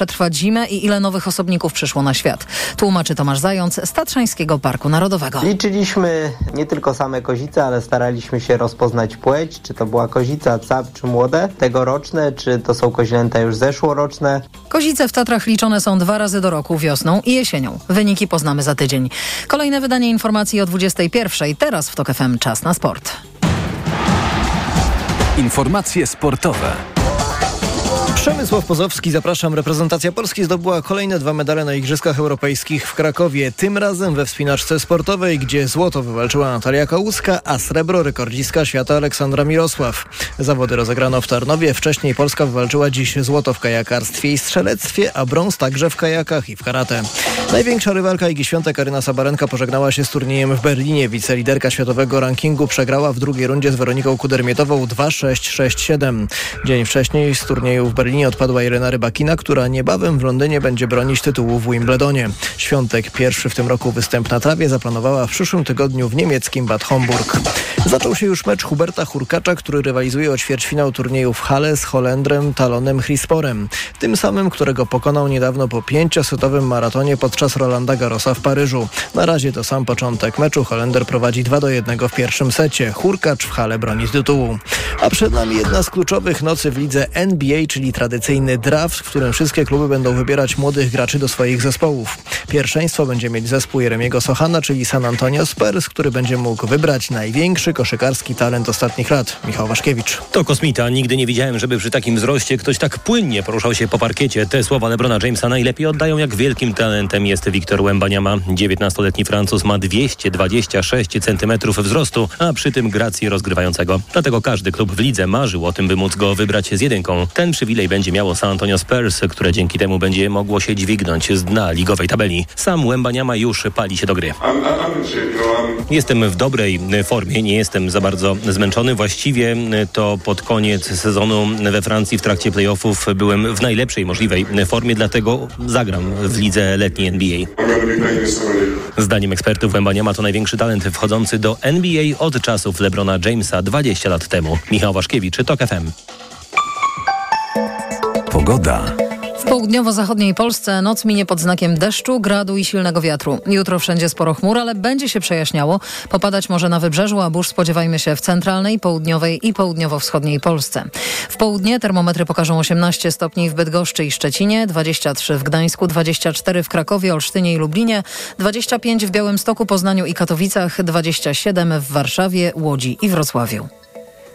przetrwać zimę i ile nowych osobników przyszło na świat. Tłumaczy Tomasz Zając z Tatrzańskiego Parku Narodowego. Liczyliśmy nie tylko same kozice, ale staraliśmy się rozpoznać płeć, czy to była kozica, cap czy młode, tegoroczne, czy to są koźlęta już zeszłoroczne. Kozice w Tatrach liczone są dwa razy do roku, wiosną i jesienią. Wyniki poznamy za tydzień. Kolejne wydanie informacji o 21. Teraz w TOK FM czas na sport. Informacje sportowe. Przemysław Pozowski, zapraszam. Reprezentacja Polski zdobyła kolejne dwa medale na Igrzyskach Europejskich w Krakowie. Tym razem we wspinaczce sportowej, gdzie złoto wywalczyła Natalia Kałuska, a srebro rekordziska świata Aleksandra Mirosław. Zawody rozegrano w Tarnowie. Wcześniej Polska wywalczyła dziś złoto w kajakarstwie i strzelectwie, a brąz także w kajakach i w karate. Największa rywalka Igi Świątek, Karyna Sabarenka, pożegnała się z turniejem w Berlinie. Wiceliderka światowego rankingu przegrała w drugiej rundzie z Weroniką Kudermietową 2-6-6-7. Dzień wcześniej z turnieju w Berlinie odpadła Irena Rybakina, która niebawem w Londynie będzie bronić tytułu w Wimbledonie. Świątek, pierwszy w tym roku występ na trawie, zaplanowała w przyszłym tygodniu w niemieckim Bad Homburg. Zaczął się już mecz Huberta Hurkacza, który rywalizuje o ćwierćfinał turnieju w Halle z Holendrem Talonem Chrisporem. Tym samym, którego pokonał niedawno po pięciosetowym maratonie podczas Rolanda Garrosa w Paryżu. Na razie to sam początek meczu. Holender prowadzi 2 do 1 w pierwszym secie. Hurkacz w Halle broni tytułu. A przed nami jedna z kluczowych nocy w lidze NBA, czyli tradycyjny draft, w którym wszystkie kluby będą wybierać młodych graczy do swoich zespołów. Pierwszeństwo będzie mieć zespół Jeremiego Sochana, czyli San Antonio Spurs, który będzie mógł wybrać największy koszykarski talent ostatnich lat. Michał Waszkiewicz. To kosmita. Nigdy nie widziałem, żeby przy takim wzroście ktoś tak płynnie poruszał się po parkiecie. Te słowa Lebrona Jamesa najlepiej oddają, jak wielkim talentem jest Wiktor Łębaniama. 19-letni Francuz ma 226 cm wzrostu, a przy tym grację rozgrywającego. Dlatego każdy klub w lidze marzył o tym, by móc go wybrać z jedynką. Ten przywilej będzie miało San Antonio Spurs, które dzięki temu będzie mogło się dźwignąć z dna ligowej tabeli. Sam Łębaniama już pali się do gry. Jestem w dobrej formie, nie jestem za bardzo zmęczony. Właściwie to pod koniec sezonu we Francji w trakcie playoffów byłem w najlepszej możliwej formie, dlatego zagram w lidze letniej NBA. Zdaniem ekspertów Łębaniama to największy talent wchodzący do NBA od czasów LeBrona Jamesa 20 lat temu. Michał Waszkiewicz, TOK FM. Pogoda. W południowo-zachodniej Polsce noc minie pod znakiem deszczu, gradu i silnego wiatru. Jutro wszędzie sporo chmur, ale będzie się przejaśniało. Popadać może na wybrzeżu, a burz spodziewajmy się w centralnej, południowej i południowo-wschodniej Polsce. W południe termometry pokażą 18 stopni w Bydgoszczy i Szczecinie, 23 w Gdańsku, 24 w Krakowie, Olsztynie i Lublinie, 25 w Białymstoku, Poznaniu i Katowicach, 27 w Warszawie, Łodzi i Wrocławiu.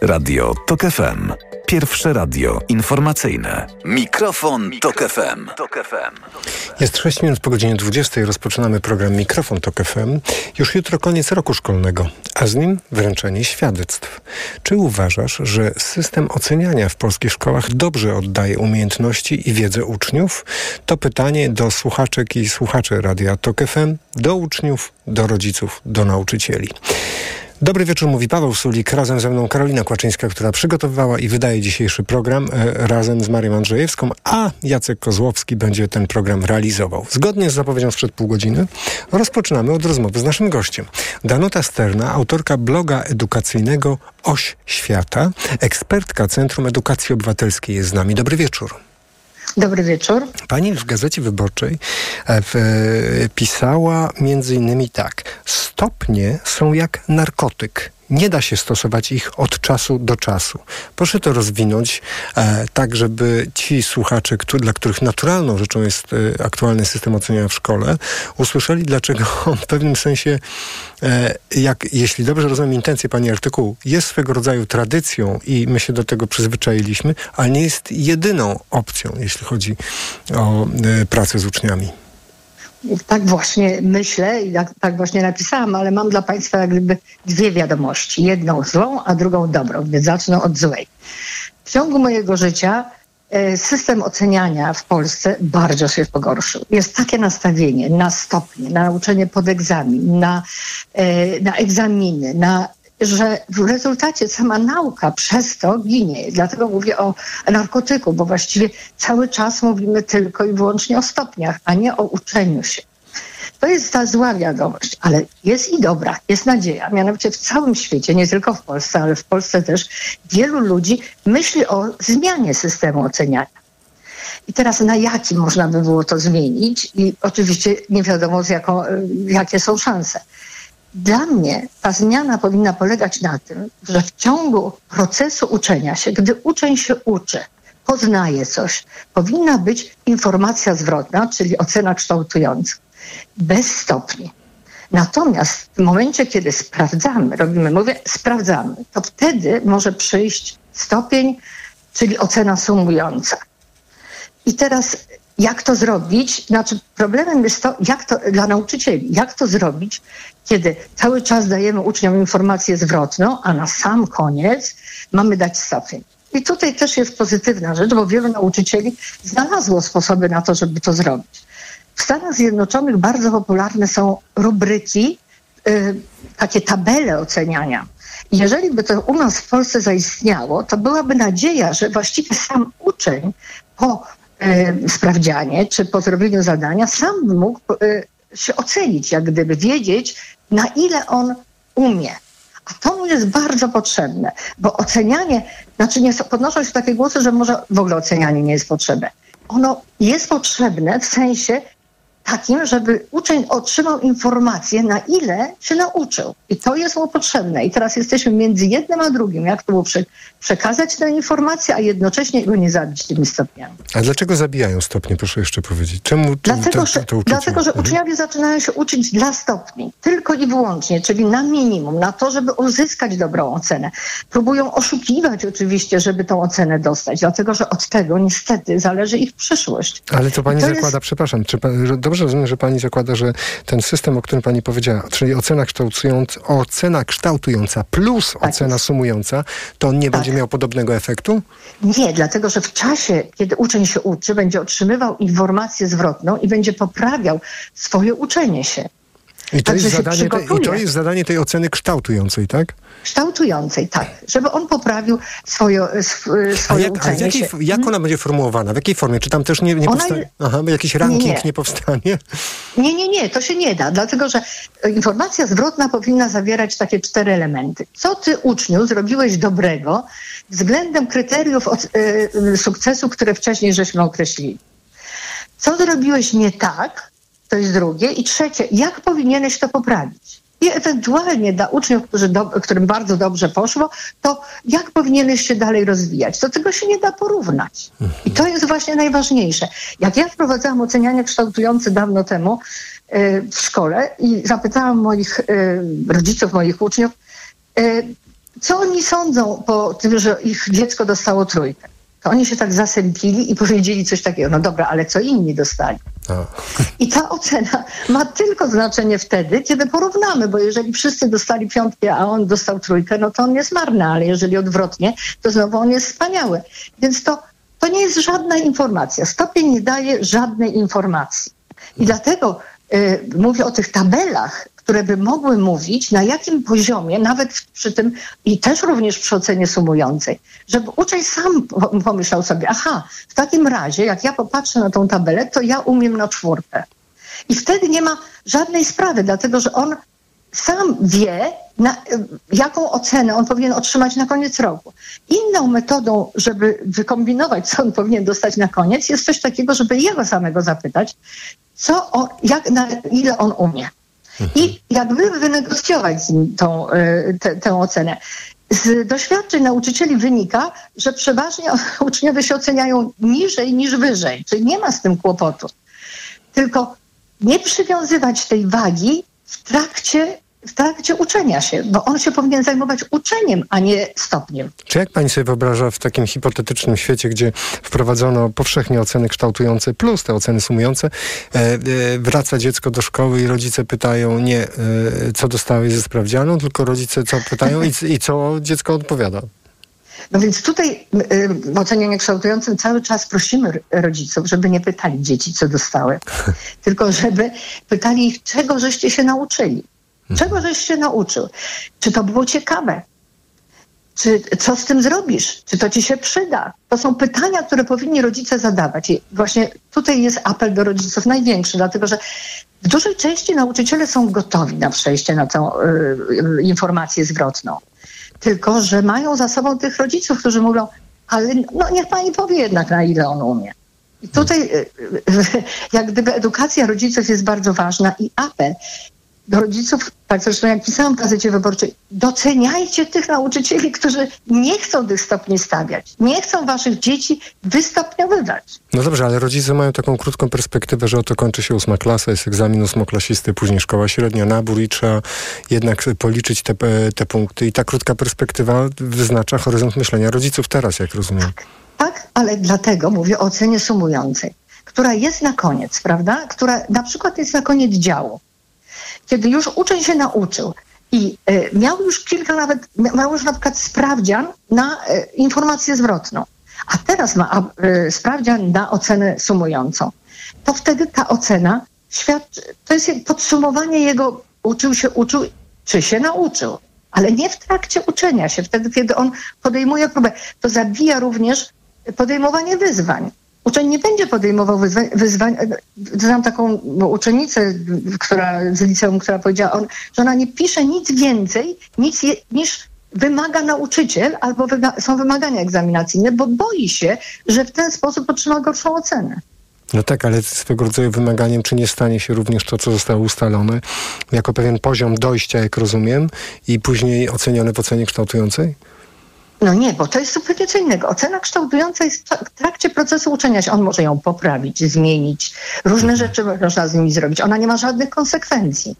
Radio TOK FM. Pierwsze radio informacyjne. Mikrofon, Tok FM. Jest 6 minut po godzinie 20. Rozpoczynamy program Mikrofon Tok FM. Już jutro koniec roku szkolnego, a z nim wręczenie świadectw. Czy uważasz, że system oceniania w polskich szkołach dobrze oddaje umiejętności i wiedzę uczniów? To pytanie do słuchaczek i słuchaczy Radia Tok FM, do uczniów, do rodziców, do nauczycieli. Dobry wieczór, mówi Paweł Sulik. Razem ze mną Karolina Kłaczyńska, która przygotowywała i wydaje dzisiejszy program e, razem z Marią Andrzejewską, a Jacek Kozłowski będzie ten program realizował. Zgodnie z zapowiedzią sprzed pół godziny rozpoczynamy od rozmowy z naszym gościem. Danuta Sterna, autorka bloga edukacyjnego Oś Świata, ekspertka Centrum Edukacji Obywatelskiej jest z nami. Dobry wieczór. Dobry wieczór. Pani w Gazecie Wyborczej e, w, pisała między innymi tak. Stopnie są jak narkotyk. Nie da się stosować ich od czasu do czasu. Proszę to rozwinąć e, tak, żeby ci słuchacze, dla których naturalną rzeczą jest e, aktualny system oceniania w szkole, usłyszeli, dlaczego w pewnym sensie, e, jak, jeśli dobrze rozumiem intencję Pani artykułu, jest swego rodzaju tradycją i my się do tego przyzwyczailiśmy, ale nie jest jedyną opcją, jeśli chodzi o e, pracę z uczniami. Tak właśnie myślę i tak, tak, właśnie napisałam, ale mam dla Państwa jak gdyby dwie wiadomości. Jedną złą, a drugą dobrą, więc zacznę od złej. W ciągu mojego życia e, system oceniania w Polsce bardzo się pogorszył. Jest takie nastawienie na stopnie, na nauczenie pod egzamin, na, e, na egzaminy, na że w rezultacie sama nauka przez to ginie. Dlatego mówię o narkotyku, bo właściwie cały czas mówimy tylko i wyłącznie o stopniach, a nie o uczeniu się. To jest ta zła wiadomość, ale jest i dobra, jest nadzieja. Mianowicie w całym świecie, nie tylko w Polsce, ale w Polsce też wielu ludzi myśli o zmianie systemu oceniania. I teraz na jakim można by było to zmienić? I oczywiście nie wiadomo, jaką, jakie są szanse. Dla mnie ta zmiana powinna polegać na tym, że w ciągu procesu uczenia się, gdy uczeń się uczy, poznaje coś, powinna być informacja zwrotna, czyli ocena kształtująca, bez stopni. Natomiast w momencie, kiedy sprawdzamy, robimy, mówię, sprawdzamy, to wtedy może przyjść stopień, czyli ocena sumująca. I teraz jak to zrobić? Znaczy, problemem jest to, jak to dla nauczycieli, jak to zrobić, kiedy cały czas dajemy uczniom informację zwrotną, a na sam koniec mamy dać stopień. I tutaj też jest pozytywna rzecz, bo wielu nauczycieli znalazło sposoby na to, żeby to zrobić. W Stanach Zjednoczonych bardzo popularne są rubryki, yy, takie tabele oceniania. Jeżeli by to u nas w Polsce zaistniało, to byłaby nadzieja, że właściwie sam uczeń po y, sprawdzianie czy po zrobieniu zadania sam mógł y, się ocenić, jak gdyby wiedzieć, na ile on umie. A to mu jest bardzo potrzebne, bo ocenianie, znaczy nie podnoszą się takie głosy, że może w ogóle ocenianie nie jest potrzebne. Ono jest potrzebne w sensie takim, żeby uczeń otrzymał informację, na ile się nauczył. I to jest mu potrzebne. I teraz jesteśmy między jednym a drugim. Jak to było prze przekazać tę informację, a jednocześnie go nie zabić tymi stopniami. A dlaczego zabijają stopnie, proszę jeszcze powiedzieć? Czemu dlatego, to, to, to, dlatego, że mhm. uczniowie zaczynają się uczyć dla stopni. Tylko i wyłącznie, czyli na minimum, na to, żeby uzyskać dobrą ocenę. Próbują oszukiwać oczywiście, żeby tą ocenę dostać, dlatego, że od tego niestety zależy ich przyszłość. Ale to pani to zakłada, jest... przepraszam, czy pan, dobrze rozumiem, że pani zakłada, że ten system, o którym pani powiedziała, czyli ocena kształtująca, ocena kształtująca plus tak ocena jest. sumująca, to on nie tak. będzie miał podobnego efektu? Nie, dlatego że w czasie, kiedy uczeń się uczy, będzie otrzymywał informację zwrotną i będzie poprawiał swoje uczenie się. I to, jest zadanie, te, I to jest zadanie tej oceny kształtującej, tak? Kształtującej, tak. Żeby on poprawił swoje, swoje a jak, uczenie a jakiej. Jak ona będzie formułowana? W jakiej formie? Czy tam też nie, nie powstanie? Aha, jakiś ranking nie, nie. nie powstanie? Nie, nie, nie. To się nie da, dlatego że informacja zwrotna powinna zawierać takie cztery elementy. Co ty, uczniu, zrobiłeś dobrego względem kryteriów od, y, sukcesu, które wcześniej żeśmy określili? Co zrobiłeś nie tak, to jest drugie. I trzecie, jak powinieneś to poprawić? I ewentualnie dla uczniów, do, którym bardzo dobrze poszło, to jak powinieneś się dalej rozwijać? To tego się nie da porównać. I to jest właśnie najważniejsze. Jak ja wprowadzałam ocenianie kształtujące dawno temu y, w szkole i zapytałam moich y, rodziców, moich uczniów, y, co oni sądzą po tym, że ich dziecko dostało trójkę to oni się tak zasępili i powiedzieli coś takiego, no dobra, ale co inni dostali? A. I ta ocena ma tylko znaczenie wtedy, kiedy porównamy, bo jeżeli wszyscy dostali piątkę, a on dostał trójkę, no to on jest marny, ale jeżeli odwrotnie, to znowu on jest wspaniały. Więc to, to nie jest żadna informacja. Stopień nie daje żadnej informacji. I dlatego y, mówię o tych tabelach, które by mogły mówić, na jakim poziomie, nawet przy tym i też również przy ocenie sumującej, żeby uczeń sam pomyślał sobie, aha, w takim razie, jak ja popatrzę na tą tabelę, to ja umiem na czwórkę. I wtedy nie ma żadnej sprawy, dlatego że on sam wie, na, jaką ocenę on powinien otrzymać na koniec roku. Inną metodą, żeby wykombinować, co on powinien dostać na koniec, jest coś takiego, żeby jego samego zapytać, co on, jak, na ile on umie i jakby wynegocjować z nim tą, e, te, tę ocenę. Z doświadczeń nauczycieli wynika, że przeważnie uczniowie się oceniają niżej niż wyżej, czyli nie ma z tym kłopotu. Tylko nie przywiązywać tej wagi w trakcie w trakcie uczenia się, bo on się powinien zajmować uczeniem, a nie stopniem. Czy jak pani sobie wyobraża w takim hipotetycznym świecie, gdzie wprowadzono powszechnie oceny kształtujące plus te oceny sumujące, e, e, wraca dziecko do szkoły i rodzice pytają nie e, co dostałeś ze sprawdzianą, tylko rodzice co pytają i, i co dziecko odpowiada? No więc tutaj y, w ocenianiu kształtującym cały czas prosimy rodziców, żeby nie pytali dzieci, co dostały, tylko żeby pytali ich, czego żeście się nauczyli. Czego żeś się nauczył? Czy to było ciekawe? Czy, co z tym zrobisz? Czy to ci się przyda? To są pytania, które powinni rodzice zadawać. I właśnie tutaj jest apel do rodziców największy, dlatego że w dużej części nauczyciele są gotowi na przejście na tę y, y, informację zwrotną. Tylko, że mają za sobą tych rodziców, którzy mówią, ale no, niech pani powie jednak, na ile on umie. I tutaj jak gdyby edukacja rodziców jest bardzo ważna i apel do rodziców, tak zresztą jak pisałam w Gazecie Wyborczej, doceniajcie tych nauczycieli, którzy nie chcą tych stopni stawiać, nie chcą waszych dzieci wystopniowywać. No dobrze, ale rodzice mają taką krótką perspektywę, że oto kończy się ósma klasa, jest egzamin ósmoklasisty, później szkoła średnia, nabór i trzeba jednak policzyć te, te punkty i ta krótka perspektywa wyznacza horyzont myślenia rodziców teraz, jak rozumiem. Tak, tak ale dlatego mówię o ocenie sumującej, która jest na koniec, prawda? Która na przykład jest na koniec działu kiedy już uczeń się nauczył i y, miał już kilka nawet, miał już na przykład sprawdzian na y, informację zwrotną, a teraz ma y, sprawdzian na ocenę sumującą, to wtedy ta ocena świadczy, to jest podsumowanie jego uczył się, uczył, czy się nauczył, ale nie w trakcie uczenia się, wtedy kiedy on podejmuje próbę. To zabija również podejmowanie wyzwań uczeń nie będzie podejmował wyzwań. wyzwań. Znam taką uczennicę która, z liceum, która powiedziała, on, że ona nie pisze nic więcej nic je, niż wymaga nauczyciel albo wyga są wymagania egzaminacyjne, bo boi się, że w ten sposób otrzyma gorszą ocenę. No tak, ale swego rodzaju wymaganiem, czy nie stanie się również to, co zostało ustalone, jako pewien poziom dojścia, jak rozumiem, i później ocenione w ocenie kształtującej? No nie, bo to jest zupełnie co innego. Ocena kształtująca jest w trakcie procesu uczenia się. On może ją poprawić, zmienić. Różne mhm. rzeczy można z nimi zrobić. Ona nie ma żadnych konsekwencji.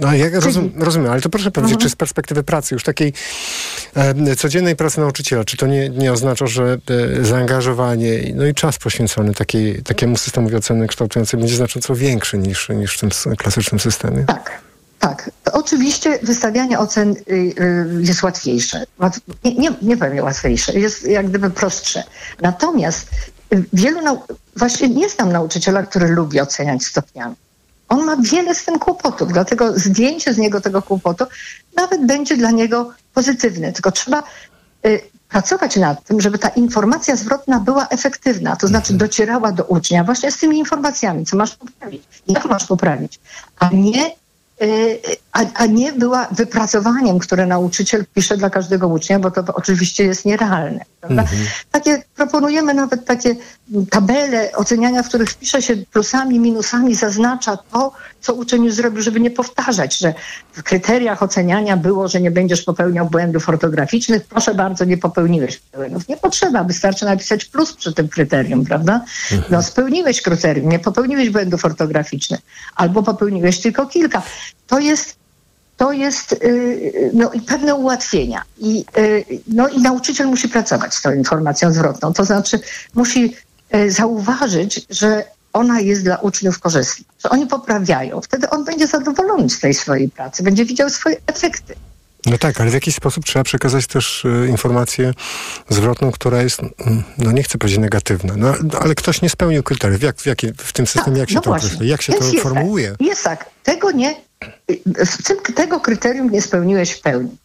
No, ja rozum, rozumiem, ale to proszę powiedzieć, mhm. czy z perspektywy pracy, już takiej e, codziennej pracy nauczyciela, czy to nie, nie oznacza, że e, zaangażowanie no i czas poświęcony takiej, takiemu systemowi oceny kształtującej będzie znacząco większy niż, niż w tym klasycznym systemie? Tak. Tak, oczywiście wystawianie ocen y, y, jest łatwiejsze. Nie, nie, nie powiem łatwiejsze, jest jak gdyby prostsze. Natomiast y, wielu, właśnie nie znam nauczyciela, który lubi oceniać stopniami. On ma wiele z tym kłopotów, dlatego zdjęcie z niego tego kłopotu nawet będzie dla niego pozytywne. Tylko trzeba pracować nad tym, żeby ta informacja zwrotna była efektywna, to znaczy mhm. docierała do ucznia właśnie z tymi informacjami, co masz poprawić, jak masz poprawić, a nie a, a, nie była wypracowaniem, które nauczyciel pisze dla każdego ucznia, bo to oczywiście jest nierealne. Mhm. Takie, proponujemy nawet takie tabele oceniania, w których pisze się plusami, minusami, zaznacza to, co uczeń już zrobił, żeby nie powtarzać, że w kryteriach oceniania było, że nie będziesz popełniał błędów ortograficznych. Proszę bardzo, nie popełniłeś błędów. Nie potrzeba, wystarczy napisać plus przy tym kryterium, prawda? Mhm. No spełniłeś kryterium, nie popełniłeś błędów ortograficznych, albo popełniłeś tylko kilka. To jest to jest y, no, pewne ułatwienia. I, y, no, I nauczyciel musi pracować z tą informacją zwrotną. To znaczy musi y, zauważyć, że ona jest dla uczniów korzystna, że oni poprawiają. Wtedy on będzie zadowolony z tej swojej pracy, będzie widział swoje efekty. No tak, ale w jakiś sposób trzeba przekazać też y, informację zwrotną, która jest, mm, no nie chcę powiedzieć negatywna, no, ale ktoś nie spełnił kryteriów. Jak, w, jaki, w tym systemie jak się no to określa? Jak się to jest formułuje? Tak, jest tak. Tego nie, tego kryterium nie spełniłeś w pełni.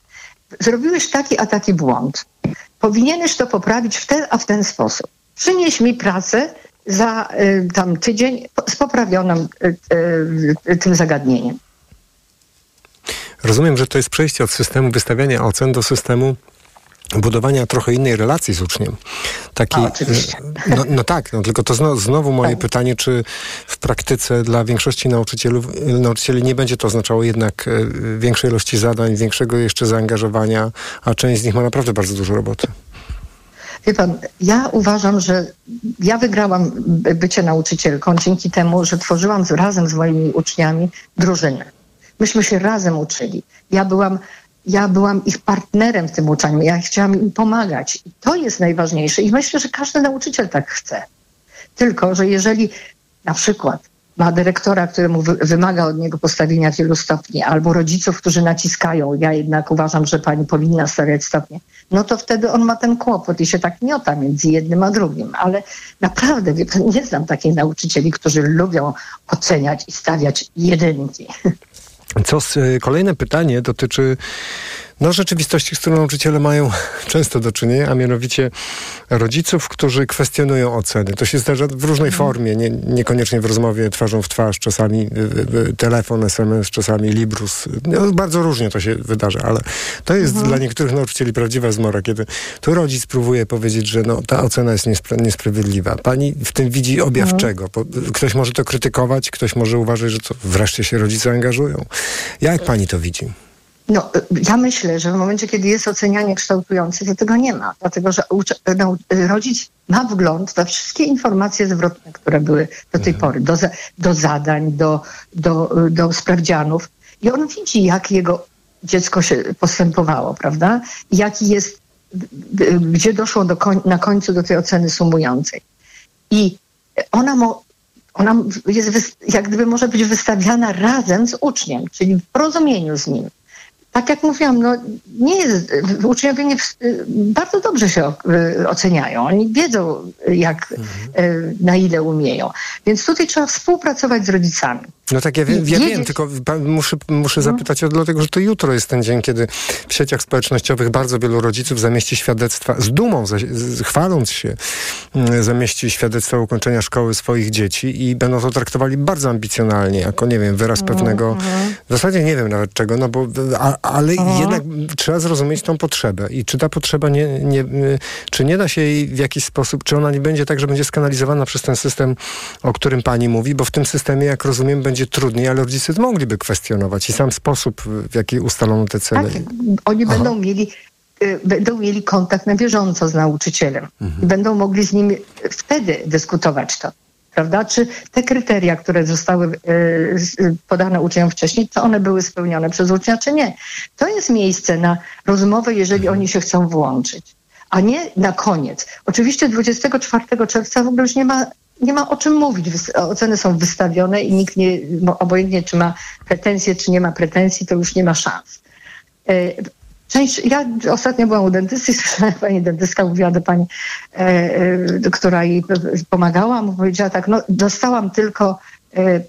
Zrobiłeś taki a taki błąd. Powinieneś to poprawić w ten a w ten sposób. Przynieś mi pracę za y, tam tydzień z poprawionym y, y, tym zagadnieniem. Rozumiem, że to jest przejście od systemu wystawiania ocen do systemu budowania trochę innej relacji z uczniem. Taki, A, oczywiście. E, no, no, tak, no, tylko to znowu, znowu moje tak. pytanie, czy w praktyce dla większości nauczycieli, nauczycieli nie będzie to oznaczało jednak e, większej ilości zadań, większego jeszcze zaangażowania, a część z nich ma naprawdę bardzo dużo roboty. Wie pan, ja uważam, że ja wygrałam bycie nauczycielką dzięki temu, że tworzyłam razem z moimi uczniami drużynę. Myśmy się razem uczyli. Ja byłam ja byłam ich partnerem w tym uczeniu, ja chciałam im pomagać. I to jest najważniejsze. I myślę, że każdy nauczyciel tak chce. Tylko, że jeżeli na przykład ma dyrektora, któremu wymaga od niego postawienia wielu stopni, albo rodziców, którzy naciskają, ja jednak uważam, że pani powinna stawiać stopnie, no to wtedy on ma ten kłopot i się tak miota między jednym a drugim. Ale naprawdę, nie znam takich nauczycieli, którzy lubią oceniać i stawiać jedynki. Co z, y, kolejne pytanie dotyczy no, rzeczywistości, z którą nauczyciele mają często do czynienia, a mianowicie rodziców, którzy kwestionują oceny. To się zdarza w różnej mhm. formie, nie, niekoniecznie w rozmowie twarzą w twarz, czasami telefon, SMS, czasami Librus. No, bardzo różnie to się wydarza, ale to jest mhm. dla niektórych nauczycieli prawdziwa zmora, kiedy tu rodzic próbuje powiedzieć, że no, ta ocena jest niespra niesprawiedliwa. Pani w tym widzi objaw mhm. czego? Ktoś może to krytykować, ktoś może uważać, że to wreszcie się rodzice angażują. Jak pani to widzi? No, ja myślę, że w momencie, kiedy jest ocenianie kształtujące, to tego nie ma, dlatego że no, rodzic ma wgląd we wszystkie informacje zwrotne, które były do tej mhm. pory, do, do zadań, do, do, do sprawdzianów i on widzi, jak jego dziecko się postępowało, prawda? Jaki jest, gdzie doszło do koń, na końcu do tej oceny sumującej. I ona, mo, ona jest, jak gdyby może być wystawiana razem z uczniem, czyli w porozumieniu z nim tak jak mówiłam, no nie jest, uczniowie nie, bardzo dobrze się y, oceniają. Oni wiedzą, jak, mhm. na ile umieją. Więc tutaj trzeba współpracować z rodzicami. No tak, ja, wiem, ja wiem tylko muszę, muszę mhm. zapytać o dlatego, że to jutro jest ten dzień, kiedy w sieciach społecznościowych bardzo wielu rodziców zamieści świadectwa, z dumą, chwaląc się, mm, zamieści świadectwa ukończenia szkoły swoich dzieci i będą to traktowali bardzo ambicjonalnie, jako, nie wiem, wyraz mhm, pewnego, mhm. w zasadzie nie wiem nawet czego, no bo, a, ale jednak trzeba zrozumieć tą potrzebę i czy ta potrzeba nie, nie, czy nie da się jej w jakiś sposób, czy ona nie będzie tak, że będzie skanalizowana przez ten system, o którym pani mówi, bo w tym systemie, jak rozumiem, będzie będzie trudniej, ale rodzice mogliby kwestionować i sam sposób, w jaki ustalono te cele. Tak, oni Aha. będą mieli y, będą mieli kontakt na bieżąco z nauczycielem mhm. i będą mogli z nim wtedy dyskutować to. Prawda? Czy te kryteria, które zostały y, y, podane uczniom wcześniej, to one były spełnione przez ucznia, czy nie? To jest miejsce na rozmowę, jeżeli mhm. oni się chcą włączyć, a nie na koniec. Oczywiście 24 czerwca w ogóle już nie ma nie ma o czym mówić. Oceny są wystawione i nikt nie, obojętnie czy ma pretensje, czy nie ma pretensji, to już nie ma szans. E, część, ja ostatnio byłam u dentysty, pani dentystka mówiła do pani, e, e, która jej pomagała, mu powiedziała tak, no dostałam tylko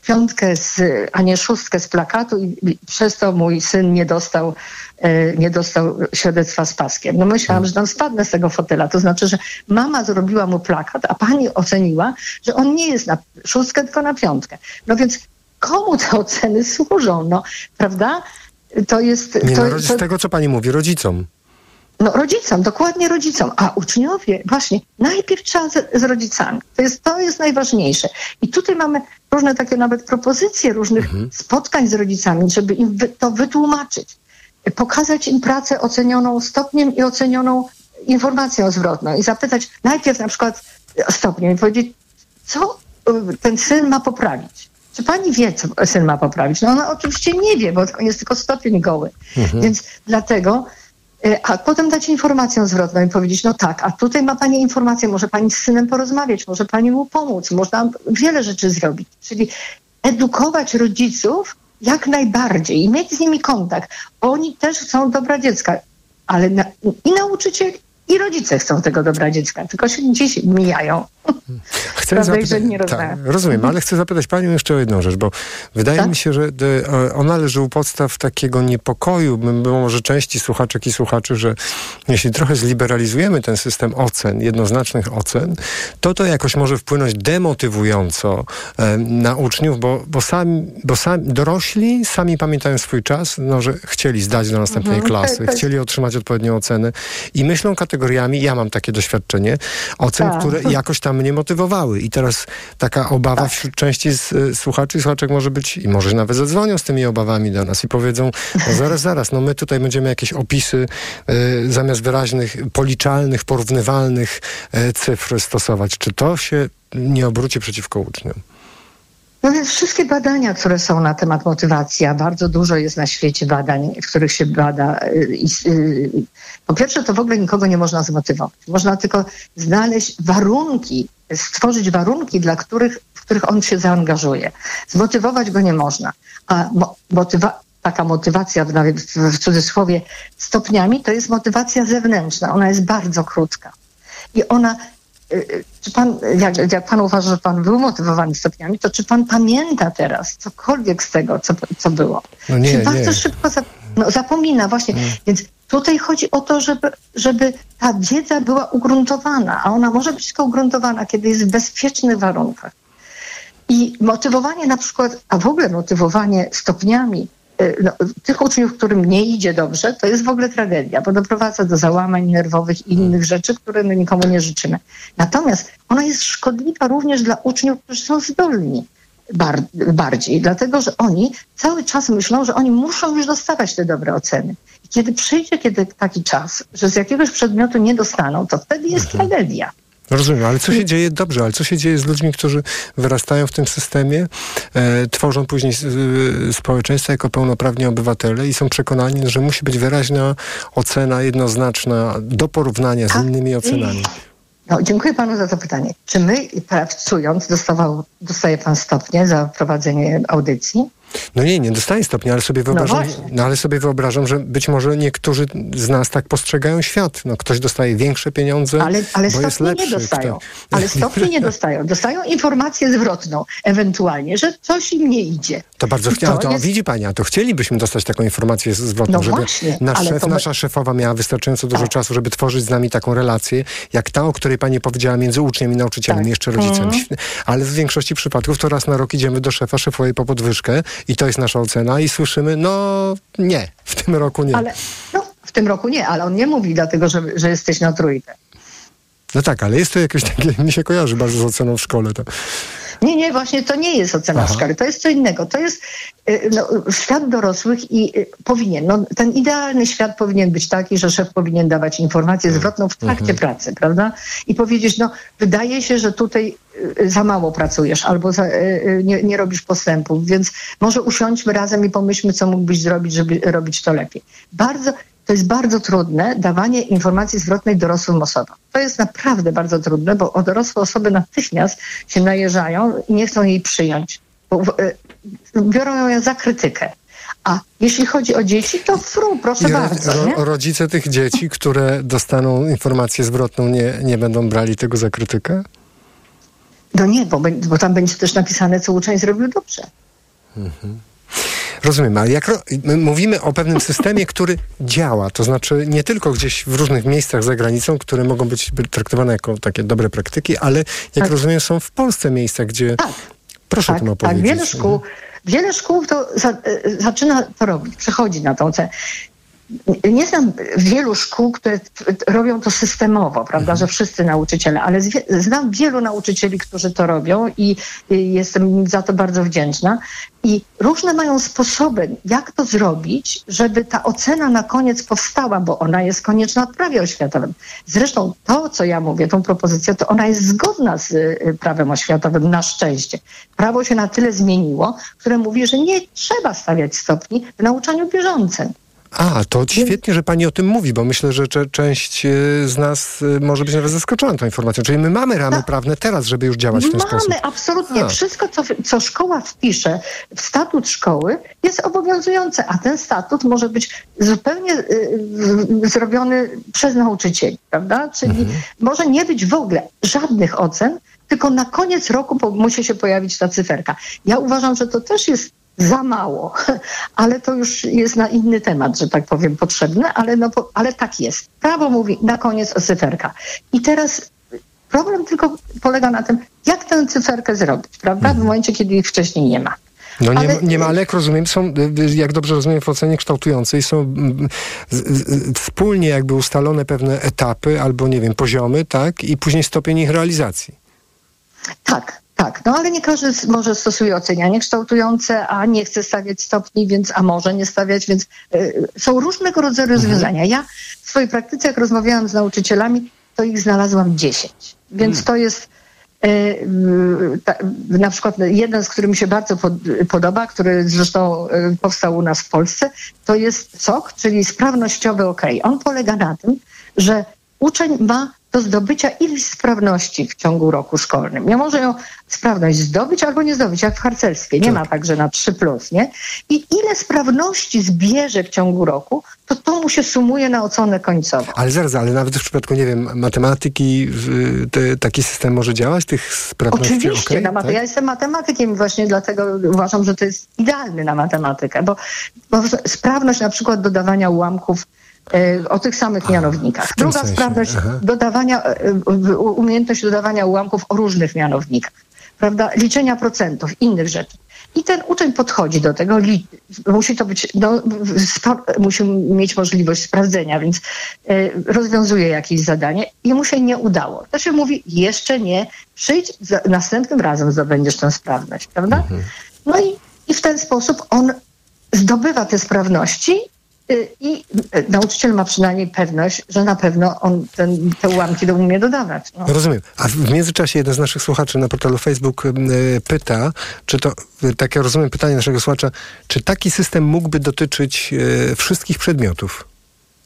piątkę, z, a nie szóstkę z plakatu i przez to mój syn nie dostał, e, nie dostał świadectwa z paskiem. No myślałam, że tam spadnę z tego fotela. To znaczy, że mama zrobiła mu plakat, a pani oceniła, że on nie jest na szóstkę, tylko na piątkę. No więc komu te oceny służą? No, prawda? To jest... Nie, to, no, z tego, co pani mówi, rodzicom. No rodzicom, dokładnie rodzicom, a uczniowie właśnie najpierw trzeba z, z, rodzicami. To jest, to jest najważniejsze. I tutaj mamy różne takie nawet propozycje różnych mhm. spotkań z rodzicami, żeby im wy, to wytłumaczyć. Pokazać im pracę ocenioną stopniem i ocenioną informacją zwrotną i zapytać najpierw na przykład stopniem i powiedzieć, co y, ten syn ma poprawić. Czy pani wie, co syn ma poprawić? No ona oczywiście nie wie, bo jest tylko stopień goły. Mhm. Więc dlatego a potem dać informację zwrotną i powiedzieć, no tak, a tutaj ma Pani informację, może Pani z synem porozmawiać, może Pani mu pomóc, można wiele rzeczy zrobić. Czyli edukować rodziców jak najbardziej i mieć z nimi kontakt. Oni też są dobra dziecka, ale na, i nauczyciel, i rodzice chcą tego dobra dziecka, tylko się dziś mijają. Chcę nie tak, rozumiem, mhm. ale chcę zapytać Panią jeszcze o jedną rzecz, bo wydaje tak? mi się, że ona leży u podstaw takiego niepokoju, może części słuchaczek i słuchaczy, że jeśli trochę zliberalizujemy ten system ocen, jednoznacznych ocen, to to jakoś może wpłynąć demotywująco e, na uczniów, bo, bo, sami, bo sami dorośli sami pamiętają swój czas, no, że chcieli zdać do następnej mhm, klasy, tak, tak. chcieli otrzymać odpowiednią ocenę i myślą kategoriami, ja mam takie doświadczenie, ocen, tak. które jakoś tam mnie motywowały. I teraz taka obawa tak. wśród części z, y, słuchaczy i słuchaczek może być, i może nawet zadzwonią z tymi obawami do nas i powiedzą, no zaraz, zaraz, no my tutaj będziemy jakieś opisy y, zamiast wyraźnych, policzalnych, porównywalnych y, cyfr stosować. Czy to się nie obróci przeciwko uczniom? No więc wszystkie badania, które są na temat motywacji, a bardzo dużo jest na świecie badań, w których się bada. Y, y, po pierwsze, to w ogóle nikogo nie można zmotywować. Można tylko znaleźć warunki, stworzyć warunki, dla których, w których on się zaangażuje. Zmotywować go nie można. A motywa taka motywacja, w, w cudzysłowie, stopniami, to jest motywacja zewnętrzna. Ona jest bardzo krótka. I ona czy pan, jak, jak pan uważa, że pan był motywowany stopniami, to czy pan pamięta teraz cokolwiek z tego, co, co było? No nie, czy bardzo nie. szybko zap, no, zapomina właśnie. Hmm. Więc Tutaj chodzi o to, żeby, żeby ta wiedza była ugruntowana, a ona może być tylko ugruntowana, kiedy jest w bezpiecznych warunkach. I motywowanie na przykład, a w ogóle motywowanie stopniami y, no, tych uczniów, którym nie idzie dobrze, to jest w ogóle tragedia, bo doprowadza do załamań nerwowych i innych rzeczy, które my nikomu nie życzymy. Natomiast ona jest szkodliwa również dla uczniów, którzy są zdolni bar bardziej, dlatego że oni cały czas myślą, że oni muszą już dostawać te dobre oceny. I kiedy przyjdzie kiedy taki czas, że z jakiegoś przedmiotu nie dostaną, to wtedy jest Mhm. tragedia. Rozumiem, ale co się dzieje, dobrze, ale co się dzieje z ludźmi, którzy wyrastają w tym systemie, e, tworzą później e, społeczeństwo jako pełnoprawni obywatele i są przekonani, że musi być wyraźna ocena, jednoznaczna, do porównania z Tak. innymi ocenami. No, dziękuję panu za to pytanie. Czy my pracując dostawał, dostaje pan stopnie za prowadzenie audycji? No nie, nie dostaję stopnia, ale sobie wyobrażam, właśnie. no ale sobie wyobrażam, że być może niektórzy z nas tak postrzegają świat. No, ktoś dostaje większe pieniądze, Ale, ale bo jest lepszy. nie dostają. Kto- Ale stopni nie dostają. Dostają informację zwrotną, ewentualnie, że coś im nie idzie. To bardzo chciałam, to, jest- widzi pani, a to chcielibyśmy dostać taką informację zwrotną, No żeby właśnie, nasz szef, to nasza szefowa miała wystarczająco dużo Tak. czasu, żeby tworzyć z nami taką relację, jak ta, o której pani powiedziała między uczniem i nauczycielem, Tak. jeszcze rodzicem. Mhm. Świetnie. Ale w większości przypadków to raz na rok idziemy do szefa, szefowej po podwyżkę i to jest nasza ocena i słyszymy, no nie, w tym roku nie. Ale no, w tym roku nie, ale on nie mówi dlatego, że, że jesteś na trójkę. No tak, ale jest to jakieś takie, mi się kojarzy bardzo z oceną w szkole. To. Nie, nie, właśnie to nie jest ocena Aha. szkoły, to jest co innego. To jest y, no, świat dorosłych i y, powinien, no, ten idealny świat powinien być taki, że szef powinien dawać informację zwrotną w trakcie pracy, prawda? I powiedzieć, no wydaje się, że tutaj y, za mało pracujesz albo za, nie, nie robisz postępów, więc może usiądźmy razem i pomyślmy, co mógłbyś zrobić, żeby robić to lepiej. Bardzo, to jest bardzo trudne dawanie informacji zwrotnej dorosłym osobom. To jest naprawdę bardzo trudne, bo dorosłe osoby natychmiast się najeżdżają i nie chcą jej przyjąć. Bo, y, biorą ją za krytykę. A jeśli chodzi o dzieci, to fru, proszę ro, bardzo. ro, rodzice tych dzieci, które dostaną informację zwrotną, nie, nie będą brali tego za krytykę? No nie, bo, bo tam będzie też napisane, co uczeń zrobił dobrze. Rozumiem, ale jak ro- my mówimy o pewnym systemie, który działa, to znaczy nie tylko gdzieś w różnych miejscach za granicą, które mogą być traktowane jako takie dobre praktyki, ale jak Tak. rozumiem są w Polsce miejsca, gdzie... Tak. Proszę o Tak, tym tak, opowiedzieć. wiele szkół, wiele szkół to za, e, zaczyna to robić, przechodzi na tą cenę. Nie znam wielu szkół, które robią to systemowo, prawda, że wszyscy nauczyciele, ale znam wielu nauczycieli, którzy to robią i, jestem za to bardzo wdzięczna. I różne mają sposoby, jak to zrobić, żeby ta ocena na koniec powstała, bo ona jest konieczna w prawie oświatowym. Zresztą to, co ja mówię, tą propozycję, to ona jest zgodna z y, prawem oświatowym, na szczęście. Prawo się na tyle zmieniło, które mówi, że nie trzeba stawiać stopni w nauczaniu bieżącym. A, to świetnie, że pani o tym mówi, bo myślę, że cze- część e, z nas e, może być nawet zaskoczona tą informacją. Czyli my mamy ramy Tak. prawne teraz, żeby już działać w ten sposób. Mamy absolutnie A. wszystko, co, co szkoła wpisze w statut szkoły, jest obowiązujące, a ten statut może być zupełnie y, y, zrobiony przez nauczycieli, prawda? Czyli Mhm. może nie być w ogóle żadnych ocen, tylko na koniec roku musi się pojawić ta cyferka. Ja uważam, że to też jest za mało, ale to już jest na inny temat, że tak powiem, potrzebne, ale, no, ale tak jest. Prawo mówi na koniec o cyferka. I teraz problem tylko polega na tym, jak tę cyferkę zrobić, prawda? W momencie, kiedy ich wcześniej nie ma. No nie, Ale- nie ma, ale jak rozumiem, są, jak dobrze rozumiem, w ocenie kształtującej są z, z, wspólnie jakby ustalone pewne etapy albo, nie wiem, poziomy, tak? I później stopień ich realizacji. Tak, tak. No ale nie każdy może stosuje ocenianie kształtujące, a nie chce stawiać stopni, więc a może nie stawiać, więc y, są różnego rodzaju rozwiązania. Ja w swojej praktyce, jak rozmawiałam z nauczycielami, to ich znalazłam 10. Więc to jest y, y, na przykład jeden, z którym mi się bardzo pod, podoba, który zresztą y, powstał u nas w Polsce, to jest SOK, czyli sprawnościowy OK. On polega na tym, że uczeń ma do zdobycia ileś sprawności w ciągu roku szkolnym. Nie może ją sprawność zdobyć albo nie zdobyć, jak w harcerstwie. Nie ma tak, że na 3 plus, nie? I ile sprawności zbierze w ciągu roku, to to mu się sumuje na ocenę końcową. Ale zaraz, ale nawet w przypadku, nie wiem, matematyki te, taki system może działać, tych sprawności? Oczywiście, okej, na tak? ja jestem matematykiem i właśnie dlatego uważam, że to jest idealny na matematykę, bo, bo sprawność na przykład dodawania ułamków o tych samych mianownikach. Druga sensie, sprawność aha. dodawania, e, umiejętność dodawania ułamków o różnych mianownikach, prawda? Liczenia procentów, innych rzeczy. I ten uczeń podchodzi do tego, musi to być, no, musi mieć możliwość sprawdzenia, więc e, rozwiązuje jakieś zadanie i mu się nie udało. To się mówi, jeszcze nie, przyjdź, następnym razem zdobędziesz tę sprawność, prawda? No i, i w ten sposób on zdobywa te sprawności i y, nauczyciel ma przynajmniej pewność, że na pewno on ten, te ułamki do umie dodawać. No. Rozumiem. A w międzyczasie jeden z naszych słuchaczy na portalu Facebook y, pyta, czy to, y, tak ja rozumiem pytanie naszego słuchacza, czy taki system mógłby dotyczyć y, wszystkich przedmiotów?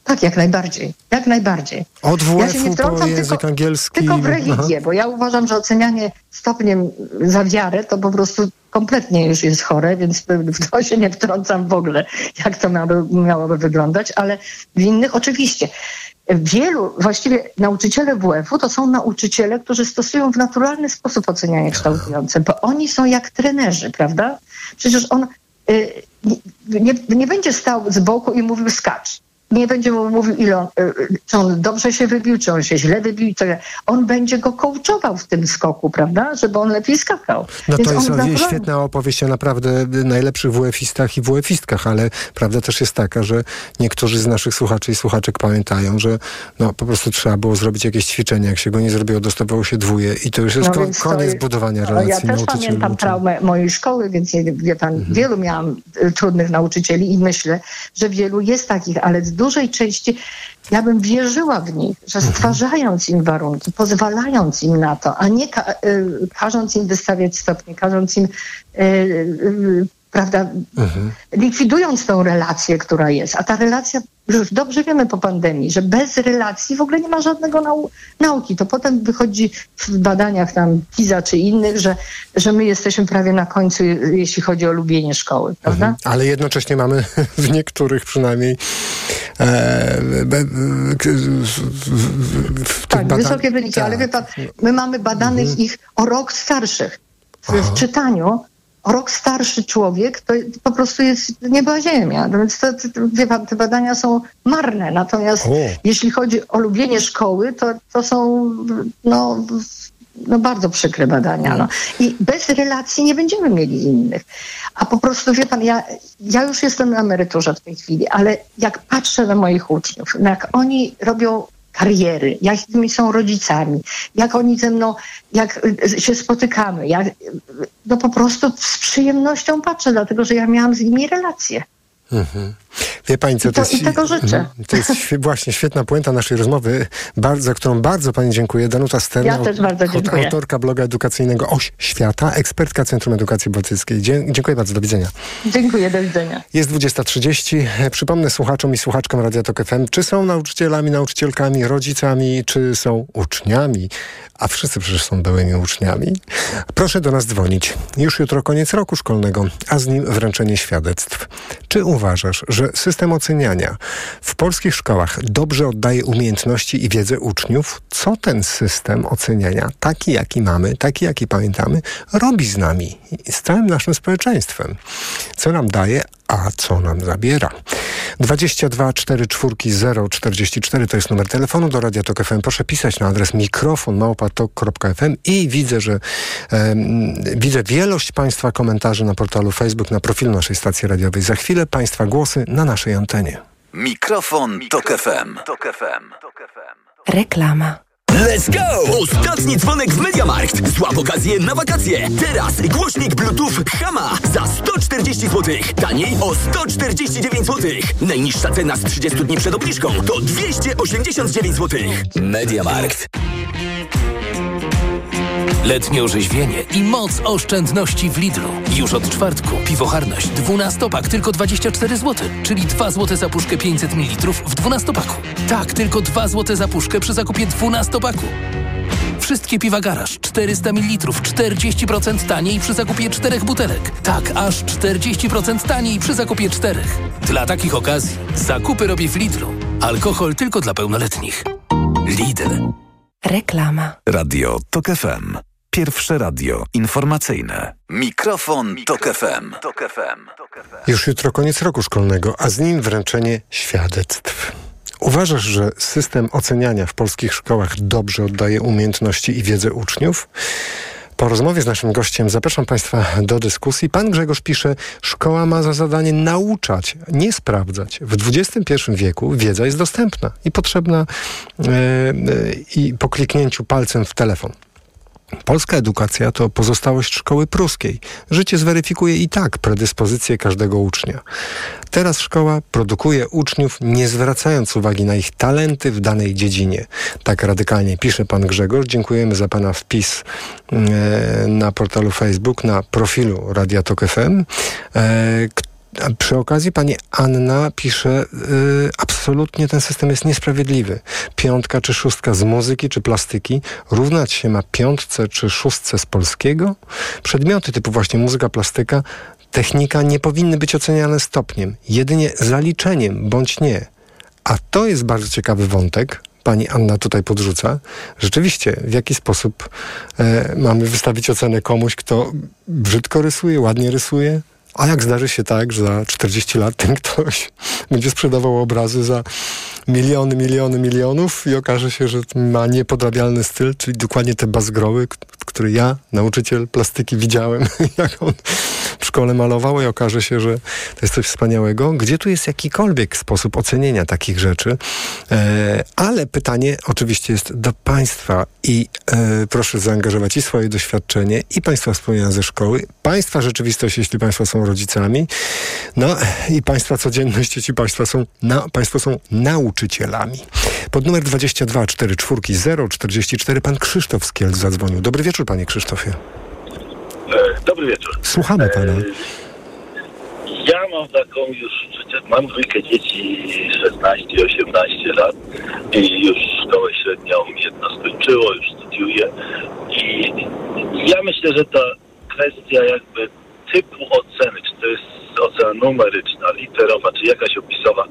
Tak, jak najbardziej. Jak najbardziej. Od Ja się nie WF-u wtrącam język tylko, angielski. tylko w Aha. religię, bo ja uważam, że ocenianie stopniem za wiarę to po prostu kompletnie już jest chore, więc w to się nie wtrącam w ogóle, jak to miałoby, miałoby wyglądać, ale w innych oczywiście. Wielu, właściwie nauczyciele WF-u to są nauczyciele, którzy stosują w naturalny sposób ocenianie kształtujące, bo oni są jak trenerzy, prawda? Przecież on y, nie, nie będzie stał z boku i mówił skacz. Nie będzie mu mówił, ile on, y, y, czy on dobrze się wybił, czy on się źle wybił. On będzie go coachował w tym skoku, prawda? Żeby on lepiej skakał. No Więc to jest świetna opowieść o naprawdę najlepszych WF-istach i WF-istkach, ale prawda też jest taka, że niektórzy z naszych słuchaczy i słuchaczek pamiętają, że no po prostu trzeba było zrobić jakieś ćwiczenie, jak się go nie zrobiło, dostawało się dwóje i to już jest ko- to koniec jest- budowania no, relacji Ja też pamiętam uczeń. traumę mojej szkoły, więc wie pan, wielu miałam y, trudnych nauczycieli i myślę, że wielu jest takich, ale z dużej części ja bym wierzyła w nich, że stwarzając im warunki, pozwalając im na to, a nie ka- y, każąc im wystawiać stopnie, każąc im y, y, prawda, likwidując tą relację, która jest. A ta relacja, już dobrze wiemy po pandemii, że bez relacji w ogóle nie ma żadnego nau- nauki. To potem wychodzi w badaniach tam PISA czy innych, że, że my jesteśmy prawie na końcu, je- jeśli chodzi o lubienie szkoły, prawda? Ale jednocześnie mamy w niektórych przynajmniej e, be, w, Tak, wysokie wyniki, tak. ale wie pan, my mamy badanych ich o rok starszych. W, w czytaniu o rok starszy człowiek to po prostu jest nieba ziemia. No Więc to, wie pan, te badania są marne. Natomiast O. jeśli chodzi o lubienie szkoły, to, to są no, no bardzo przykre badania. No. I bez relacji nie będziemy mieli innych. A po prostu, wie pan, ja, ja już jestem na emeryturze w tej chwili, ale jak patrzę na moich uczniów, no jak oni robią kariery, jakimi są rodzicami, jak oni ze mną, jak y, się spotykamy, jak, y, no po prostu z przyjemnością patrzę, dlatego że ja miałam z nimi relacje. Wie pani, co I to, to- jest. tego życzę. Mhm. To jest właśnie świetna puenta naszej rozmowy, bardzo, za którą bardzo pani dziękuję. Danuta Sterna, Ja też bardzo dziękuję. autorka bloga edukacyjnego Oś Świata, ekspertka Centrum Edukacji Bałtyckiej. Dziękuję bardzo, do widzenia. Dziękuję, do widzenia. Jest 20.30. E, Przypomnę słuchaczom i słuchaczkom Radia Tok FM, czy są nauczycielami, nauczycielkami, rodzicami, czy są uczniami, a wszyscy przecież są byłymi uczniami. Proszę do nas dzwonić. Już jutro koniec roku szkolnego, a z nim wręczenie świadectw. Czy uważasz, że system oceniania w polskich szkołach dobrze oddaje umiejętności i wiedzę uczniów? Co ten system oceniania, taki jaki mamy, taki jaki pamiętamy, robi z nami z całym naszym społeczeństwem? Co nam daje, a co nam zabiera? 22 4 0 44 to jest numer telefonu do Radia Tok FM. Proszę pisać na adres mikrofon małpatok.fm i widzę, że widzę wielość Państwa komentarzy na portalu Facebook, na profilu naszej stacji radiowej. Za chwilę Państwa głosy na naszej antenie. Mikrofon, Tok FM. Reklama. Let's go! Ostatni dzwonek w Mediamarkt. Złap okazję na wakacje. Teraz głośnik Bluetooth Hama za 140 zł. Taniej o 149 zł. Najniższa cena z 30 dni przed obniżką to 289 zł. Mediamarkt. Letnie orzeźwienie i moc oszczędności w Lidlu. Już od czwartku piwoharność 12-pak tylko 24 zł, czyli 2 zł za puszkę 500 ml w 12-paku. Tak, tylko 2 zł za puszkę przy zakupie 12-paku. Wszystkie piwa garaż 400 ml 40% taniej przy zakupie 4 butelek. Tak, aż 40% taniej przy zakupie 4. Dla takich okazji zakupy robię w Lidlu. Alkohol tylko dla pełnoletnich. Lidl. Reklama. Radio Tok FM. Pierwsze radio informacyjne. Mikrofon, Tok FM. Już jutro koniec roku szkolnego, a z nim wręczenie świadectw. Uważasz, że system oceniania w polskich szkołach dobrze oddaje umiejętności i wiedzę uczniów? Po rozmowie z naszym gościem zapraszam Państwa do dyskusji. Pan Grzegorz pisze, szkoła ma za zadanie nauczać, nie sprawdzać. W XXI wieku wiedza jest dostępna i potrzebna e, i po kliknięciu palcem w telefon. Polska edukacja to pozostałość szkoły pruskiej. Życie zweryfikuje i tak predyspozycje każdego ucznia. Teraz szkoła produkuje uczniów, nie zwracając uwagi na ich talenty w danej dziedzinie. Tak radykalnie pisze pan Grzegorz. Dziękujemy za pana wpis e, na portalu Facebook, na profilu Radia Tok FM. Przy okazji pani Anna pisze, y, absolutnie ten system jest niesprawiedliwy. Piątka czy szóstka z muzyki czy plastyki równać się ma piątce czy szóstce z polskiego? Przedmioty typu właśnie muzyka, plastyka, technika nie powinny być oceniane stopniem, jedynie zaliczeniem bądź nie. A to jest bardzo ciekawy wątek, pani Anna tutaj podrzuca. Rzeczywiście, w jaki sposób e, mamy wystawić ocenę komuś, kto brzydko rysuje, ładnie rysuje, a jak zdarzy się tak, że za 40 lat ten ktoś będzie sprzedawał obrazy za miliony, miliony, milionów i okaże się, że ma niepodrabialny styl, czyli dokładnie te bazgroły, który ja, nauczyciel plastyki, widziałem, jak on w szkole malował i okaże się, że to jest coś wspaniałego. Gdzie tu jest jakikolwiek sposób ocenienia takich rzeczy? E, ale pytanie oczywiście jest do Państwa i e, proszę zaangażować i swoje doświadczenie, i Państwa wspomnienia ze szkoły, Państwa rzeczywistość, jeśli Państwo są rodzicami, no i Państwa codzienność, jeśli Państwa są, na, państwo są nauczycielami. Pod numer 22 44 044 pan Krzysztof Skiel zadzwonił. Dobry wieczór, panie Krzysztofie. E, dobry wieczór. Słuchamy pana. E, ja mam taką już, mam dwójkę dzieci 16-18 lat i już szkołę średnią jedno skończyło, już studiuje i ja myślę, że ta kwestia jakby typu oceny, czy to jest ocena numeryczna, literowa, czy jakaś opisowa,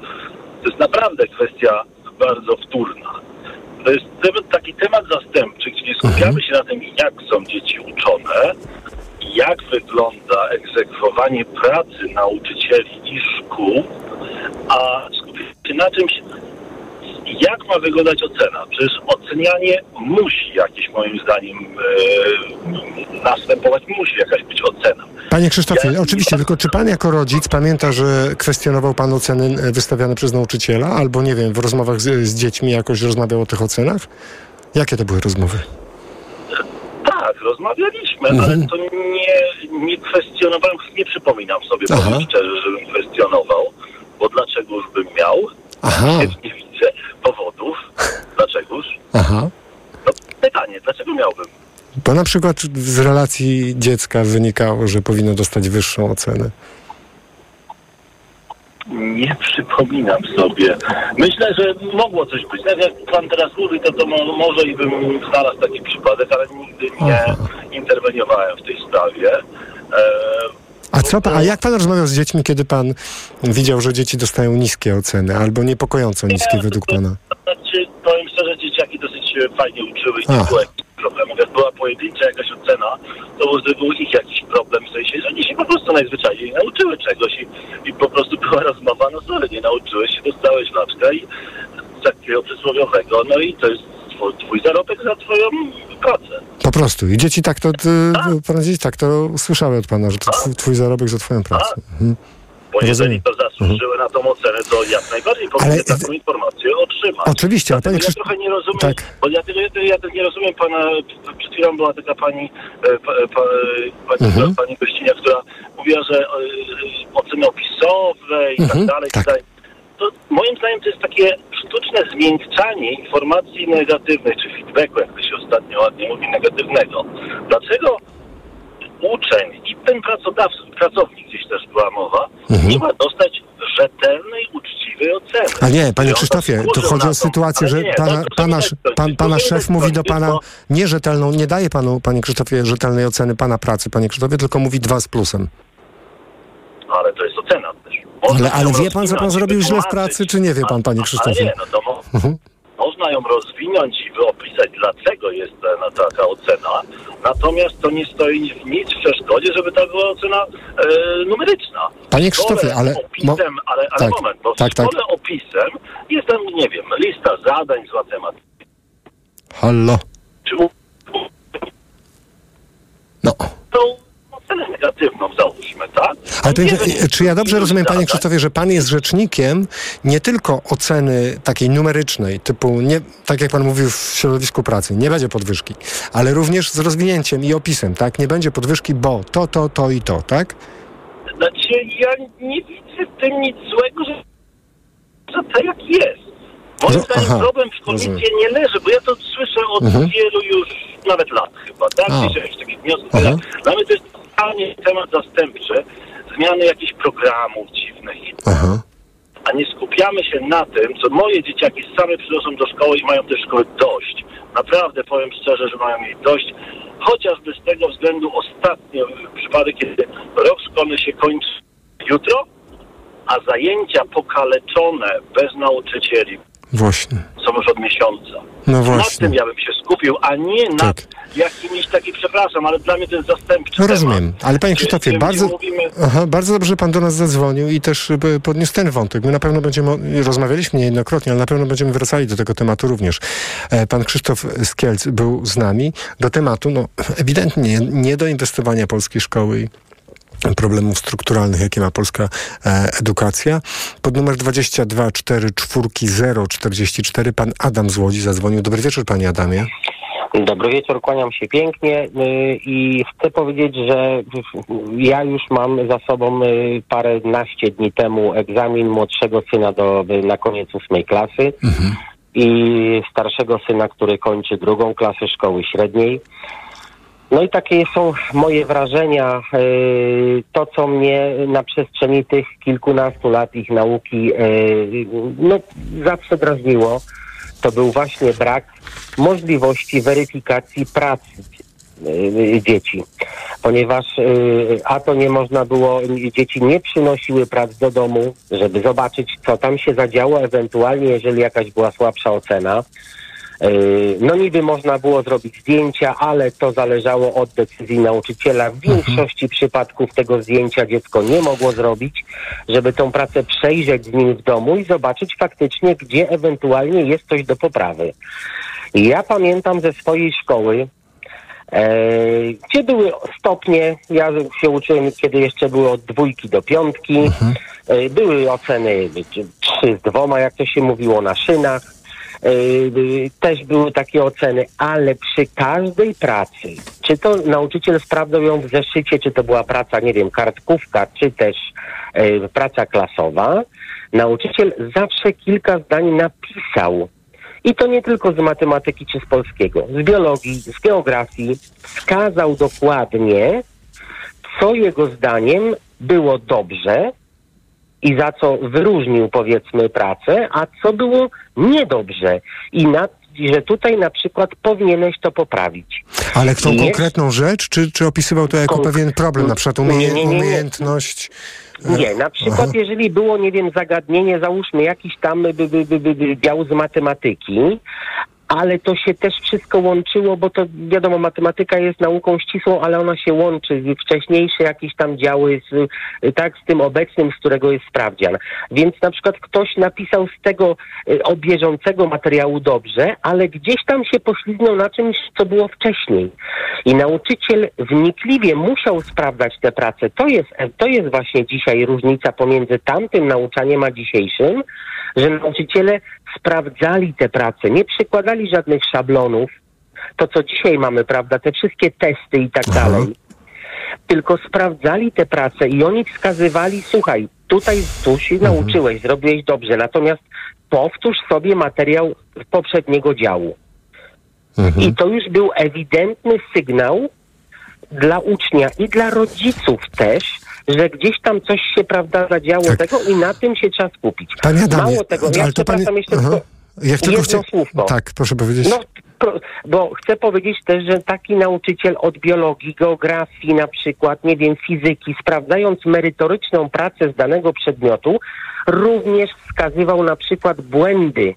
to jest naprawdę kwestia bardzo wtórna. To jest taki temat zastępczy, gdzie skupiamy mhm. się na tym, jak są dzieci uczone, jak wygląda egzekwowanie pracy nauczycieli i szkół, a skupiamy się na czymś, jak ma wyglądać ocena? Przecież ocenianie musi jakieś moim zdaniem e, następować, musi jakaś być ocena. Panie Krzysztofie, ja, oczywiście, tylko czy pan jako rodzic pamięta, że kwestionował pan oceny e, wystawiane przez nauczyciela, albo nie wiem, w rozmowach z, z dziećmi jakoś rozmawiał o tych ocenach? Jakie to były rozmowy? Tak, rozmawialiśmy, mhm. ale to nie, nie kwestionowałem, nie przypominam sobie, powiem szczerze, żebym kwestionował, bo dlaczego już bym miał? Aha. Nie powodów. Dlaczegoż? Aha. No, pytanie, dlaczego miałbym? Bo na przykład z relacji dziecka wynikało, że powinno dostać wyższą ocenę. Nie przypominam sobie. Myślę, że mogło coś być. Tak jak pan teraz mówi, to, to może i bym znalazł taki przypadek, ale nigdy nie Aha. interweniowałem w tej sprawie. E, a, co, a jak pan rozmawiał z dziećmi, kiedy pan widział, że dzieci dostają niskie oceny albo niepokojąco niskie według pana? Znaczy, powiem szczerze, dzieciaki dosyć fajnie uczyły i nie było jakichś problemów. Jak była pojedyncza jakaś ocena, to był ich jakiś problem, w sensie, że oni się po prostu najzwyczajniej nauczyły czegoś i, i po prostu była rozmowa, no sorry, nie nauczyłeś się, dostałeś laczka i takiego przysłowiowego, no i to jest twój, twój zarobek za twoją pracę. Po prostu. I dzieci tak to, tak. dzieci tak to usłyszały od pana, że to twój, twój zarobek za twoją pracę. Tak. Mhm. Bo jeżeli to zasłużyły mhm. na tą ocenę, to jak najbardziej powinny taką informację otrzymać. Oczywiście, ale panie Ja trochę nie rozumiem, tak. bo ja, ja, ja, nie rozumiem pana, przed chwilą była taka pani, e, pa, pa, pani, mhm. pani gościnia, która mówiła, że e, oceny opisowe i tak mhm. tak dalej, tak. tak to moim zdaniem to jest takie sztuczne zmiękczanie informacji negatywnych, czy feedbacku, jak to się ostatnio ładnie mówi, negatywnego. Dlaczego uczeń i ten pracodawca, pracownik gdzieś też była mowa, mhm. nie ma dostać rzetelnej, uczciwej oceny. A nie, panie Krzysztofie, to chodzi o sytuację, że pana, pana, pan, pana szef mówi do pana nierzetelną, nie daje panu, panie Krzysztofie, rzetelnej oceny pana pracy, panie Krzysztofie, tylko mówi dwa z plusem. Ale to jest ocena. Ale, ale wie pan, co pan zrobił źle w pracy, czy nie wie pan, panie Krzysztofie? Nie, no to mhm. można ją rozwinąć i opisać, dlaczego jest taka ocena, natomiast to nie stoi w nic w przeszkodzie, żeby ta była ocena e, numeryczna. Panie Krzysztofie, ale... Opisem, ale, ale tak, moment, bo tak, tak. opisem jest tam, nie wiem, lista zadań z matematyki. Hallo. Czy No. tą ocenę negatywną załóżmy, tak? Ale to, jest- wiem, czy ja dobrze rozumiem, panie zadań. Krzysztofie, że pan jest rzecznikiem nie tylko oceny takiej numerycznej, typu, nie, tak jak pan mówił w środowisku pracy, nie będzie podwyżki, ale również z rozwinięciem i opisem, tak? Nie będzie podwyżki, bo to, to, to i to, tak? Znaczy, ja nie widzę w tym nic złego, że, że tak jak jest. Moim zdaniem aha, problem w rozumiem. nie leży, bo ja to słyszę od Mhm. wielu już nawet lat chyba, tak? Słyszę jakichś takich wniosków. To jest totalnie temat zastępczy, zmiany jakichś programów dziwnych, Aha. a nie skupiamy się na tym, co moje dzieciaki same przynoszą do szkoły i mają tej szkoły dość. Naprawdę powiem szczerze, że mają jej dość. Chociażby z tego względu ostatnio przypadek, kiedy rok szkolny się kończy jutro, a zajęcia pokaleczone bez nauczycieli Właśnie. są już od miesiąca. No Nad właśnie. tym ja bym się skupił, a nie nad Tak. jakimiś takimi, przepraszam, ale dla mnie to jest zastępczy No rozumiem, ale panie Krzysztofie, bardzo, mówimy, aha, bardzo dobrze, że pan do nas zadzwonił i też e, podniósł ten wątek. My na pewno będziemy, rozmawialiśmy niejednokrotnie, ale na pewno będziemy wracali do tego tematu również. E, Pan Krzysztof Skielc był z nami do tematu, no ewidentnie nie do inwestowania polskiej szkoły problemów strukturalnych, jakie ma polska e, edukacja. Pod numer 22 4 4 44 pan Adam z Łodzi zadzwonił. Dobry wieczór, panie Adamie. Dobry wieczór, kłaniam się pięknie y, i chcę powiedzieć, że ja już mam za sobą y, paręnaście dni temu egzamin młodszego syna do, na koniec ósmej klasy i starszego syna, który kończy drugą klasę szkoły średniej. No i takie są moje wrażenia. y, To, co mnie na przestrzeni tych kilkunastu lat ich nauki y, no, zawsze drażniło, to był właśnie brak możliwości weryfikacji pracy y, dzieci. Ponieważ a to nie można było, dzieci nie przynosiły prac do domu, żeby zobaczyć, co tam się zadziało, ewentualnie jeżeli jakaś była słabsza ocena. Y, No niby można było zrobić zdjęcia, ale to zależało od decyzji nauczyciela. W większości przypadków tego zdjęcia dziecko nie mogło zrobić, żeby tą pracę przejrzeć z nim w domu i zobaczyć faktycznie, gdzie ewentualnie jest coś do poprawy. Ja pamiętam ze swojej szkoły, e, gdzie były stopnie, ja się uczyłem, kiedy jeszcze były od dwójki do piątki, e, były oceny trzy z dwoma, jak to się mówiło, na szynach, e, też były takie oceny, ale przy każdej pracy, czy to nauczyciel sprawdzał ją w zeszycie, czy to była praca, nie wiem, kartkówka, czy też e, praca klasowa, nauczyciel zawsze kilka zdań napisał i to nie tylko z matematyki czy z polskiego, z biologii, z geografii. Wskazał dokładnie, co jego zdaniem było dobrze i za co wyróżnił powiedzmy pracę, a co było niedobrze. I że tutaj na przykład powinieneś to poprawić. Ale tą konkretną rzecz, czy, czy opisywał to jako Kon- pewien problem, na przykład umie, Nie, nie, nie, umiejętność? Nie, na przykład Aha. jeżeli było, nie wiem, zagadnienie, załóżmy jakiś tam by, by, by, by, by dział z matematyki, ale to się też wszystko łączyło, bo to wiadomo, matematyka jest nauką ścisłą, ale ona się łączy. Wcześniejsze jakieś tam działy z, tak, z tym obecnym, z którego jest sprawdzian. Więc na przykład ktoś napisał z tego y, o bieżącego materiału dobrze, ale gdzieś tam się poślizgnął na czymś, co było wcześniej. I nauczyciel wnikliwie musiał sprawdzać te prace. To jest, to jest właśnie dzisiaj różnica pomiędzy tamtym nauczaniem a dzisiejszym, że nauczyciele sprawdzali te prace, nie przykładali żadnych szablonów, to co dzisiaj mamy, prawda, te wszystkie testy i tak Aha. dalej, tylko sprawdzali te prace i oni wskazywali, słuchaj, tutaj tu się nauczyłeś, zrobiłeś dobrze, natomiast powtórz sobie materiał poprzedniego działu. Mhm. I to już był ewidentny sygnał dla ucznia i dla rodziców też, że gdzieś tam coś się, prawda, zadziało Tak. tego i na tym się trzeba skupić. Panie Adamie, Mało tego, ja to panie... przepraszam jeszcze Aha. Ja tylko chcę... słówko. Tak, proszę powiedzieć. No, bo chcę powiedzieć też, że taki nauczyciel od biologii, geografii na przykład, nie wiem, fizyki, sprawdzając merytoryczną pracę z danego przedmiotu, również wskazywał na przykład błędy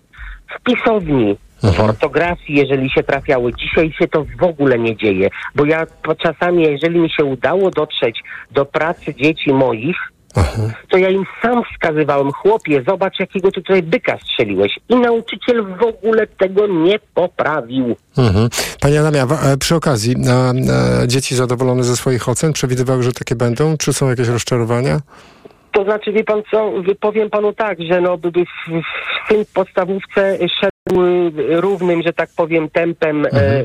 w pisowni, w ortografii, jeżeli się trafiały. Dzisiaj się to w ogóle nie dzieje, bo ja czasami, jeżeli mi się udało dotrzeć do pracy dzieci moich, To ja im sam wskazywałem, chłopie, zobacz jakiego ty tutaj byka strzeliłeś. I nauczyciel w ogóle tego nie poprawił. Mhm. Panie Adamie, a przy okazji, a, e, dzieci zadowolone ze swoich ocen przewidywały, że takie będą? Czy są jakieś rozczarowania? To znaczy, wie pan co, powiem panu tak, że no, by w, w tym podstawówce szedł równym, że tak powiem, tempem e, e,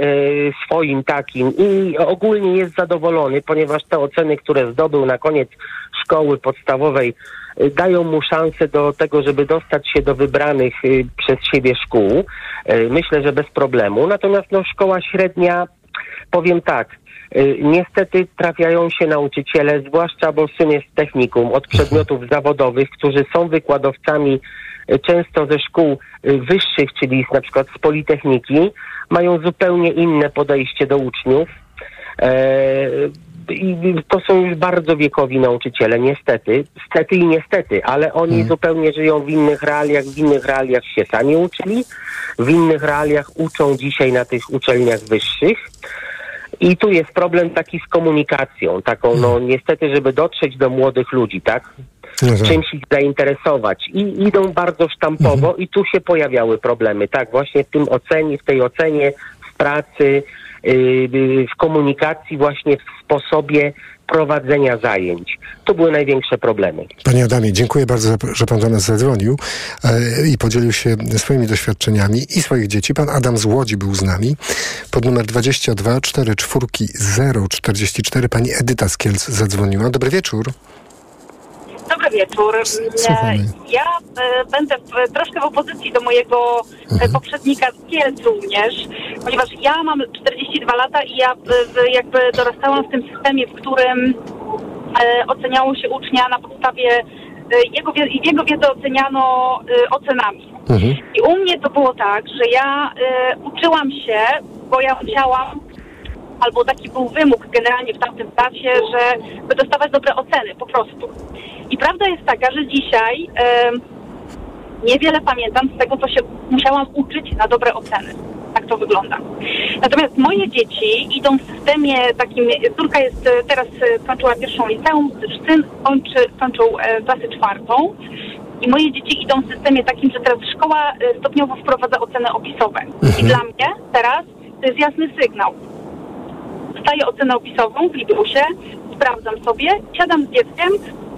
swoim takim i ogólnie jest zadowolony, ponieważ te oceny, które zdobył na koniec szkoły podstawowej, y, dają mu szansę do tego, żeby dostać się do wybranych y, przez siebie szkół. Y, Myślę, że bez problemu. Natomiast no, szkoła średnia, powiem tak, y, niestety trafiają się nauczyciele, zwłaszcza bo syn jest technikum od przedmiotów zawodowych, którzy są wykładowcami y, często ze szkół y, wyższych, czyli na przykład z Politechniki, mają zupełnie inne podejście do uczniów. E, i to są już bardzo wiekowi nauczyciele, niestety, stety i niestety, ale oni zupełnie żyją w innych realiach, w innych realiach się sami uczyli, w innych realiach uczą dzisiaj na tych uczelniach wyższych. I tu jest problem taki z komunikacją, taką no niestety, żeby dotrzeć do młodych ludzi, tak? No tak. Czymś ich zainteresować. I idą bardzo sztampowo i tu się pojawiały problemy, tak? Właśnie w tym ocenie, w tej ocenie, w pracy, yy, w komunikacji, właśnie w sposobie prowadzenia zajęć. To były największe problemy. Panie Adamie, dziękuję bardzo, że pan do nas zadzwonił e, i podzielił się swoimi doświadczeniami i swoich dzieci. Pan Adam z Łodzi był z nami. Pod numer 22 44 044 pani Edyta z Kielc zadzwoniła. Dobry wieczór. Dobry wieczór. Słuchamy. Ja e, będę w, troszkę w opozycji do mojego e, poprzednika z Kielc również, ponieważ ja mam 42 lata i ja jakby dorastałam w tym systemie, w którym e, oceniało się ucznia na podstawie jego, jego wiedzę oceniano ocenami. I u mnie to było tak, że ja uczyłam się, bo ja chciałam albo taki był wymóg generalnie w tamtym czasie, że by dostawać dobre oceny, po prostu. I prawda jest taka, że dzisiaj em, niewiele pamiętam z tego, co się musiałam uczyć na dobre oceny. Tak to wygląda. Natomiast moje dzieci idą w systemie takim, córka jest e, teraz e, skończyła pierwszą liceum, syn kończy, kończył e, klasę czwartą. I moje dzieci idą w systemie takim, że teraz szkoła e, stopniowo wprowadza oceny opisowe. I dla mnie teraz to jest jasny sygnał dostaję ocenę opisową w Librusie, sprawdzam sobie, siadam z dzieckiem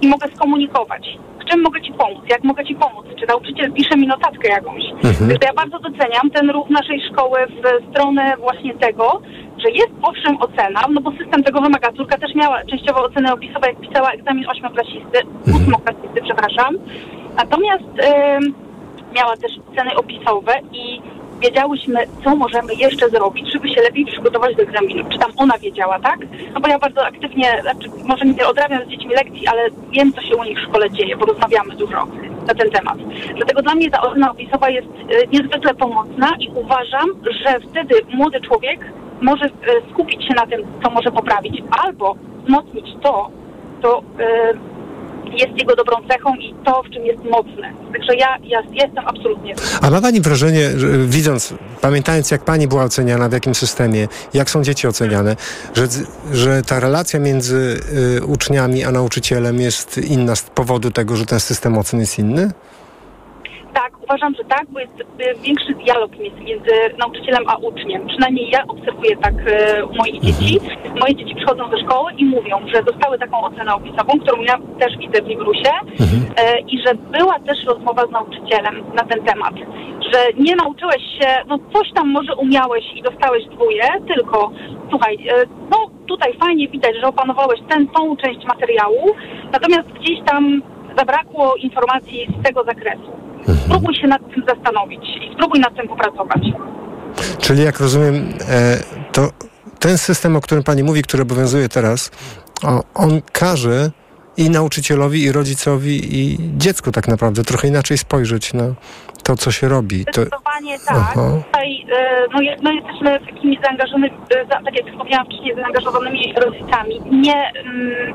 i mogę skomunikować. W czym mogę Ci pomóc? Jak mogę Ci pomóc? Czy nauczyciel pisze mi notatkę jakąś? Więc ja bardzo doceniam ten ruch naszej szkoły w stronę właśnie tego, że jest owszem ocena, no bo system tego wymaga. Córka też miała częściowo ocenę opisową, jak pisała egzamin ośmioklasisty, ósmoklasisty, przepraszam. Natomiast miała też oceny opisowe i wiedziałyśmy, co możemy jeszcze zrobić, żeby się lepiej przygotować do egzaminu. Czy tam ona wiedziała, tak? No bo ja bardzo aktywnie, znaczy może nie odrabiam z dziećmi lekcji, ale wiem, co się u nich w szkole dzieje, bo rozmawiamy dużo na ten temat. Dlatego dla mnie ta ocena opisowa jest e, niezwykle pomocna i uważam, że wtedy młody człowiek może e, skupić się na tym, co może poprawić, albo wzmocnić to, co e, jest jego dobrą cechą i to, w czym jest mocny. Także ja, ja jestem absolutnie A ma pani wrażenie, że, widząc, pamiętając jak pani była oceniana, w jakim systemie, jak są dzieci oceniane, że, że ta relacja między y, uczniami a nauczycielem jest inna z powodu tego, że ten system ocen jest inny? Tak, uważam, że tak, bo jest y, większy dialog między, nauczycielem a uczniem. Przynajmniej ja obserwuję tak y, u moich dzieci. Moje dzieci przychodzą do szkoły i mówią, że dostały taką ocenę opisową, którą ja też widzę w Librusie y, i że była też rozmowa z nauczycielem na ten temat. Że nie nauczyłeś się, no coś tam może umiałeś i dostałeś dwóje, tylko słuchaj, y, no tutaj fajnie widać, że opanowałeś ten, tą część materiału, natomiast gdzieś tam zabrakło informacji z tego zakresu. Spróbuj się nad tym zastanowić i spróbuj nad tym popracować. Czyli jak rozumiem, e, to ten system, o którym pani mówi, który obowiązuje teraz, on każe i nauczycielowi, i rodzicowi, i dziecku tak naprawdę trochę inaczej spojrzeć na to, co się robi. To, Zdecydowanie tak. Aha. E, no, no, jesteśmy takimi zaangażowanymi, e, tak jak wspomniałam wcześniej, zaangażowanymi rodzicami. Nie mm,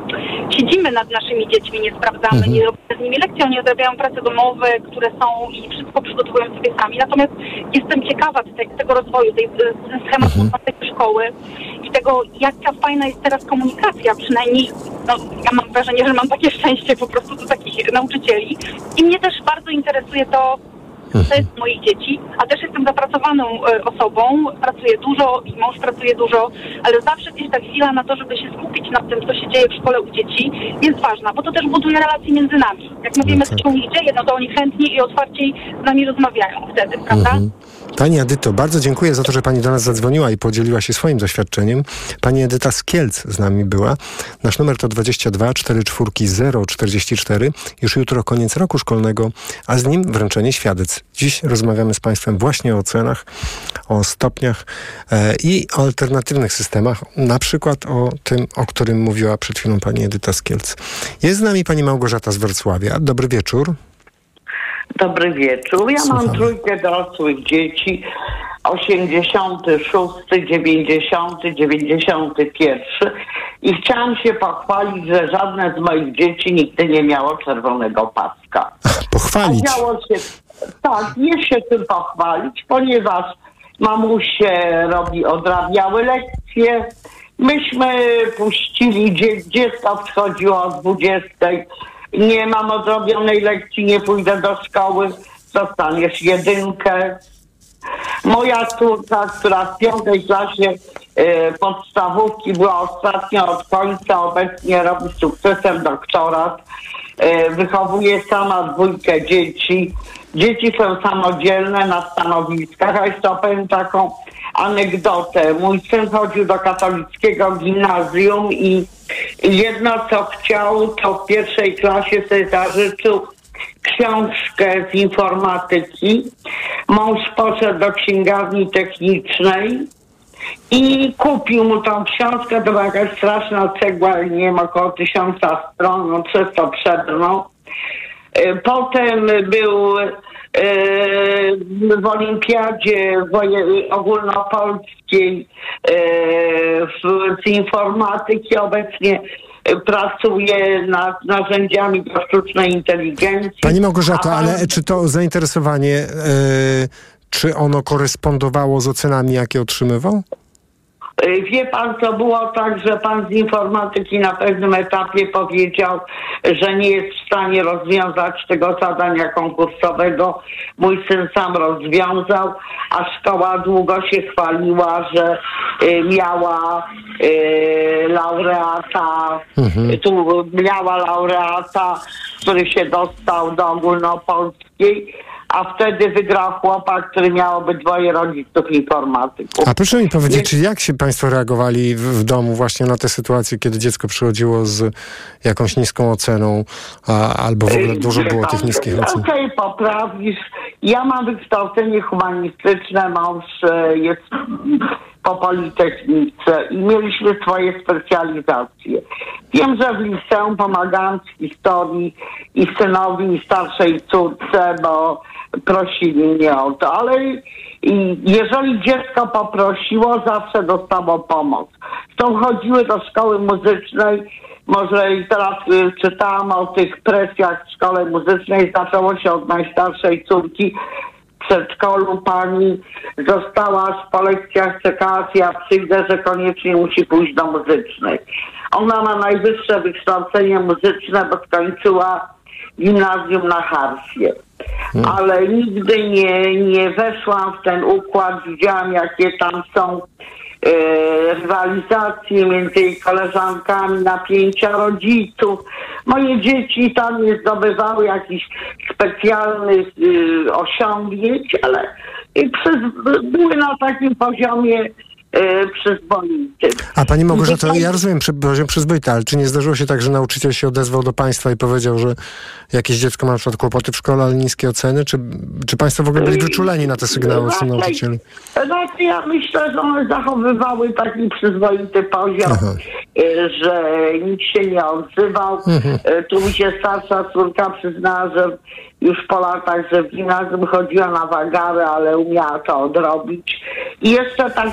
siedzimy nad naszymi dziećmi, nie sprawdzamy, nie robimy nimi lekcje, oni odrabiają prace domowe, które są i wszystko przygotowują sobie sami. Natomiast jestem ciekawa te, tego rozwoju, tej schematu Mhm. tej szkoły i tego, jaka fajna jest teraz komunikacja, przynajmniej no, ja mam wrażenie, że mam takie szczęście po prostu do takich nauczycieli. I mnie też bardzo interesuje to, to jest moich dzieci, a też jestem zapracowaną e, osobą, pracuję dużo i mąż pracuje dużo, ale zawsze gdzieś ta chwila na to, żeby się skupić na tym, co się dzieje w szkole u dzieci, jest ważna, bo to też buduje relacje między nami. Jak my wiemy, co się u nich dzieje, no to oni chętniej i otwarciej z nami rozmawiają wtedy, prawda? Mhm. Pani Edyto, bardzo dziękuję za to, że Pani do nas zadzwoniła i podzieliła się swoim doświadczeniem. Pani Edyta z Kielc z nami była. Nasz numer to 22 44 044. Już jutro koniec roku szkolnego, a z nim wręczenie świadectw. Dziś rozmawiamy z Państwem właśnie o ocenach, o stopniach e, i o alternatywnych systemach, na przykład o tym, o którym mówiła przed chwilą Pani Edyta z Kielc. Jest z nami Pani Małgorzata z Wrocławia. Dobry wieczór. Dobry wieczór. Ja Słuchamy. mam trójkę dorosłych dzieci. 86, 90, 91 i chciałam się pochwalić, że żadne z moich dzieci nigdy nie miało czerwonego paska. Pochwalić. A działo się, tak, jest się tym pochwalić, ponieważ mamusie robi, odrabiały lekcje. Myśmy puścili, dzie, dziecko przychodziło o 20. Nie mam odrobionej lekcji, nie pójdę do szkoły, dostaniesz jedynkę. Moja córka, która w piątej klasie e, podstawówki była ostatnia od końca, obecnie robi sukcesem doktorat. E, wychowuje sama dwójkę dzieci. Dzieci są samodzielne na stanowiskach, a jeszcze opowiem taką anegdotę. Mój syn chodził do katolickiego gimnazjum i jedno co chciał, to w pierwszej klasie sobie zażyczył książkę z informatyki. Mąż poszedł do księgarni technicznej i kupił mu tą książkę. To była jakaś straszna cegła, nie wiem, około tysiąca stron, on przez to przebrnął. E, Potem był w olimpiadzie ogólnopolskiej w, z informatyki. Obecnie pracuje nad narzędziami do sztucznej inteligencji. Pani Małgorzato, ale czy to zainteresowanie, e, czy ono korespondowało z ocenami, jakie otrzymywał? Y, Wie pan, to było tak, że pan z informatyki na pewnym etapie powiedział, że nie jest w stanie rozwiązać tego zadania konkursowego. Mój syn sam rozwiązał, a szkoła długo się chwaliła, że y, miała y, laureata, Mhm. tu miała laureata, który się dostał do ogólnopolskiej. A wtedy wygrał chłopak, który miał obydwoje rodziców informatyków. A proszę mi powiedzieć, czy jak się państwo reagowali w, w domu właśnie na tę sytuację, kiedy dziecko przychodziło z jakąś niską oceną, a, albo w ogóle dużo było tych niskich ocen? Okej, poprawisz. Ja mam wykształcenie humanistyczne, mąż e, jest po Politechnice i mieliśmy swoje specjalizacje. Wiem, że w liceum pomagałam z historii i synowi i starszej córce, bo prosili mnie o to, ale jeżeli dziecko poprosiło, zawsze dostało pomoc. Zresztą chodziły do szkoły muzycznej, może i teraz y, czytałam o tych presjach w szkole muzycznej, zaczęło się od najstarszej córki. W przedszkolu pani została po lekcjach czekała, ja przyjdę, że koniecznie musi pójść do muzycznej. Ona ma najwyższe wykształcenie muzyczne, bo skończyła gimnazjum na harfie. Ale nigdy nie, nie weszłam w ten układ, widziałam jakie tam są rywalizacje między koleżankami, napięcia rodziców. Moje dzieci tam nie zdobywały jakichś specjalnych y, osiągnięć, ale y, przyz, były na takim poziomie y, przyzwoitym. A pani Małgorzato, ja rozumiem przy, poziom przyzwoity, ale czy nie zdarzyło się tak, że nauczyciel się odezwał do państwa i powiedział, że jakieś dziecko ma na przykład kłopoty w szkole, ale niskie oceny? Czy, czy państwo w ogóle byli wyczuleni na te sygnały od nauczycieli? Znaczy ja myślę, że one zachowywały taki przyzwoity poziom, Aha. y, że nikt się nie odzywał. Mhm. Y, Tu mi się starsza córka przyznała, że już po latach, że w gimnazjum chodziła na wagary, ale umiała to odrobić. I jeszcze tak,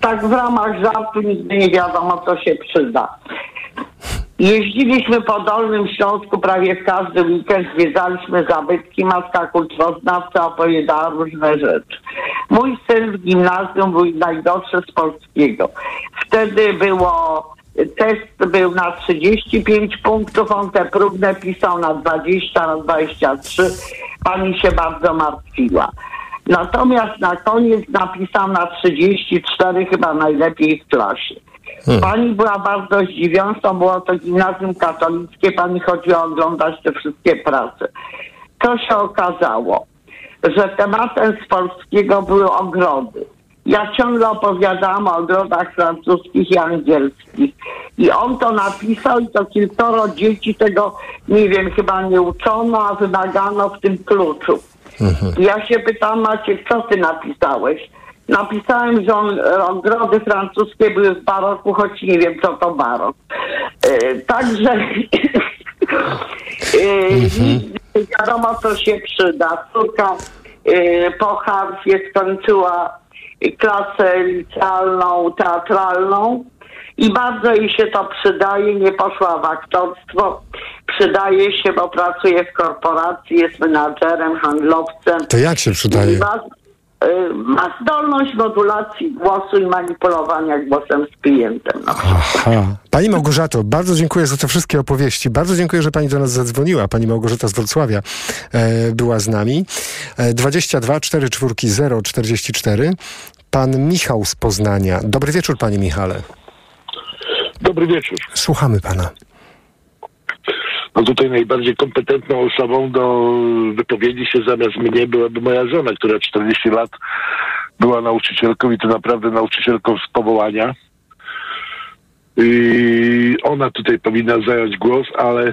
tak w ramach żartu nigdy nie wiadomo, co się przyda. Jeździliśmy po Dolnym Śląsku prawie w każdy weekend, zwiedzaliśmy zabytki, matka kulturoznawca opowiadała różne rzeczy. Mój syn w gimnazjum był najdroższy z polskiego. Wtedy było, test był na 35 punktów, on te próbne pisał na 20, na 23. Pani się bardzo martwiła. Natomiast na koniec napisał na 34 chyba najlepiej w klasie. Pani była bardzo zdziwiona, było to gimnazjum katolickie, pani chodziła oglądać te wszystkie prace. Co się okazało? Że tematem z polskiego były ogrody. Ja ciągle opowiadałam o ogrodach francuskich i angielskich. I on to napisał i to kilkoro dzieci tego, nie wiem, chyba nie uczono, a wymagano w tym kluczu. Ja się pytam, Maciek, co ty napisałeś? Napisałem, że on, ogrody francuskie były w baroku, choć nie wiem, co to barok. E, także e, wiadomo, co się przyda. Córka e, po harfie skończyła klasę licealną, teatralną i bardzo jej się to przydaje. Nie poszła w aktorstwo. Przydaje się, bo pracuje w korporacji, jest menadżerem, handlowcem. To jak się przydaje? I y, ma zdolność modulacji głosu i manipulowania głosem z klientem. Aha. Pani Małgorzato, bardzo dziękuję za te wszystkie opowieści. Bardzo dziękuję, że pani do nas zadzwoniła. Pani Małgorzata z Wrocławia e, była z nami. E, 22 44 0 44. Pan Michał z Poznania. Dobry wieczór, panie Michale. Dobry wieczór. Słuchamy pana. No tutaj najbardziej kompetentną osobą do wypowiedzi się zamiast mnie byłaby moja żona, która 40 lat była nauczycielką i to naprawdę nauczycielką z powołania. I ona tutaj powinna zająć głos, ale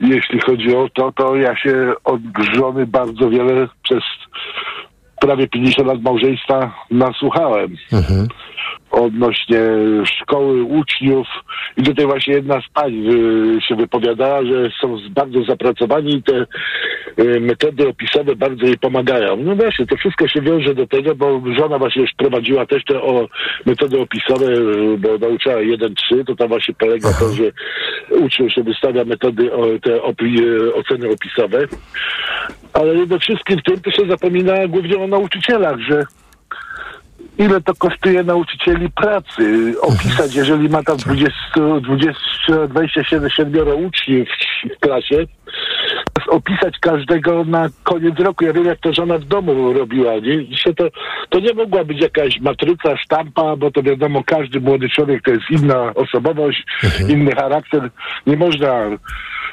jeśli chodzi o to, to ja się od żony bardzo wiele przez prawie 50 lat małżeństwa nasłuchałem. Odnośnie szkoły, uczniów. I tutaj właśnie jedna z pań y, się wypowiadała, że są bardzo zapracowani i te y, metody opisowe bardzo jej pomagają. No właśnie, to wszystko się wiąże do tego, bo żona właśnie już prowadziła też te o, metody opisowe, y, bo nauczała 1-3, to tam właśnie polega to, że uczniom się wystawia metody, te opi, oceny opisowe. Ale we wszystkim tym to się zapomina głównie o nauczycielach, że ile to kosztuje nauczycieli pracy opisać, jeżeli ma tam 20, 20 27 uczniów w klasie, opisać każdego na koniec roku. Ja wiem, jak to żona w domu robiła. Nie? Dzisiaj to, to nie mogła być jakaś matryca, sztampa, bo to wiadomo, każdy młody człowiek to jest inna osobowość, inny charakter. Nie można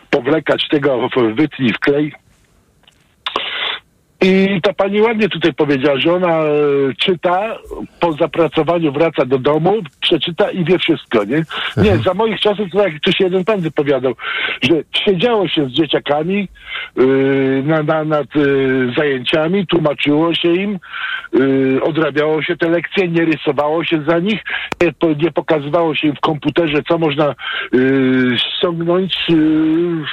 powlekać tego w wytnij w klej. I ta pani ładnie tutaj powiedziała, że ona e, czyta, po zapracowaniu wraca do domu, przeczyta i wie wszystko, nie? Nie, za moich czasów, to jak tu się jeden pan wypowiadał, że siedziało się z dzieciakami yy, na, na, nad yy, zajęciami, tłumaczyło się im, yy, odrabiało się te lekcje, nie rysowało się za nich, nie, po, nie pokazywało się im w komputerze, co można yy, ściągnąć, yy,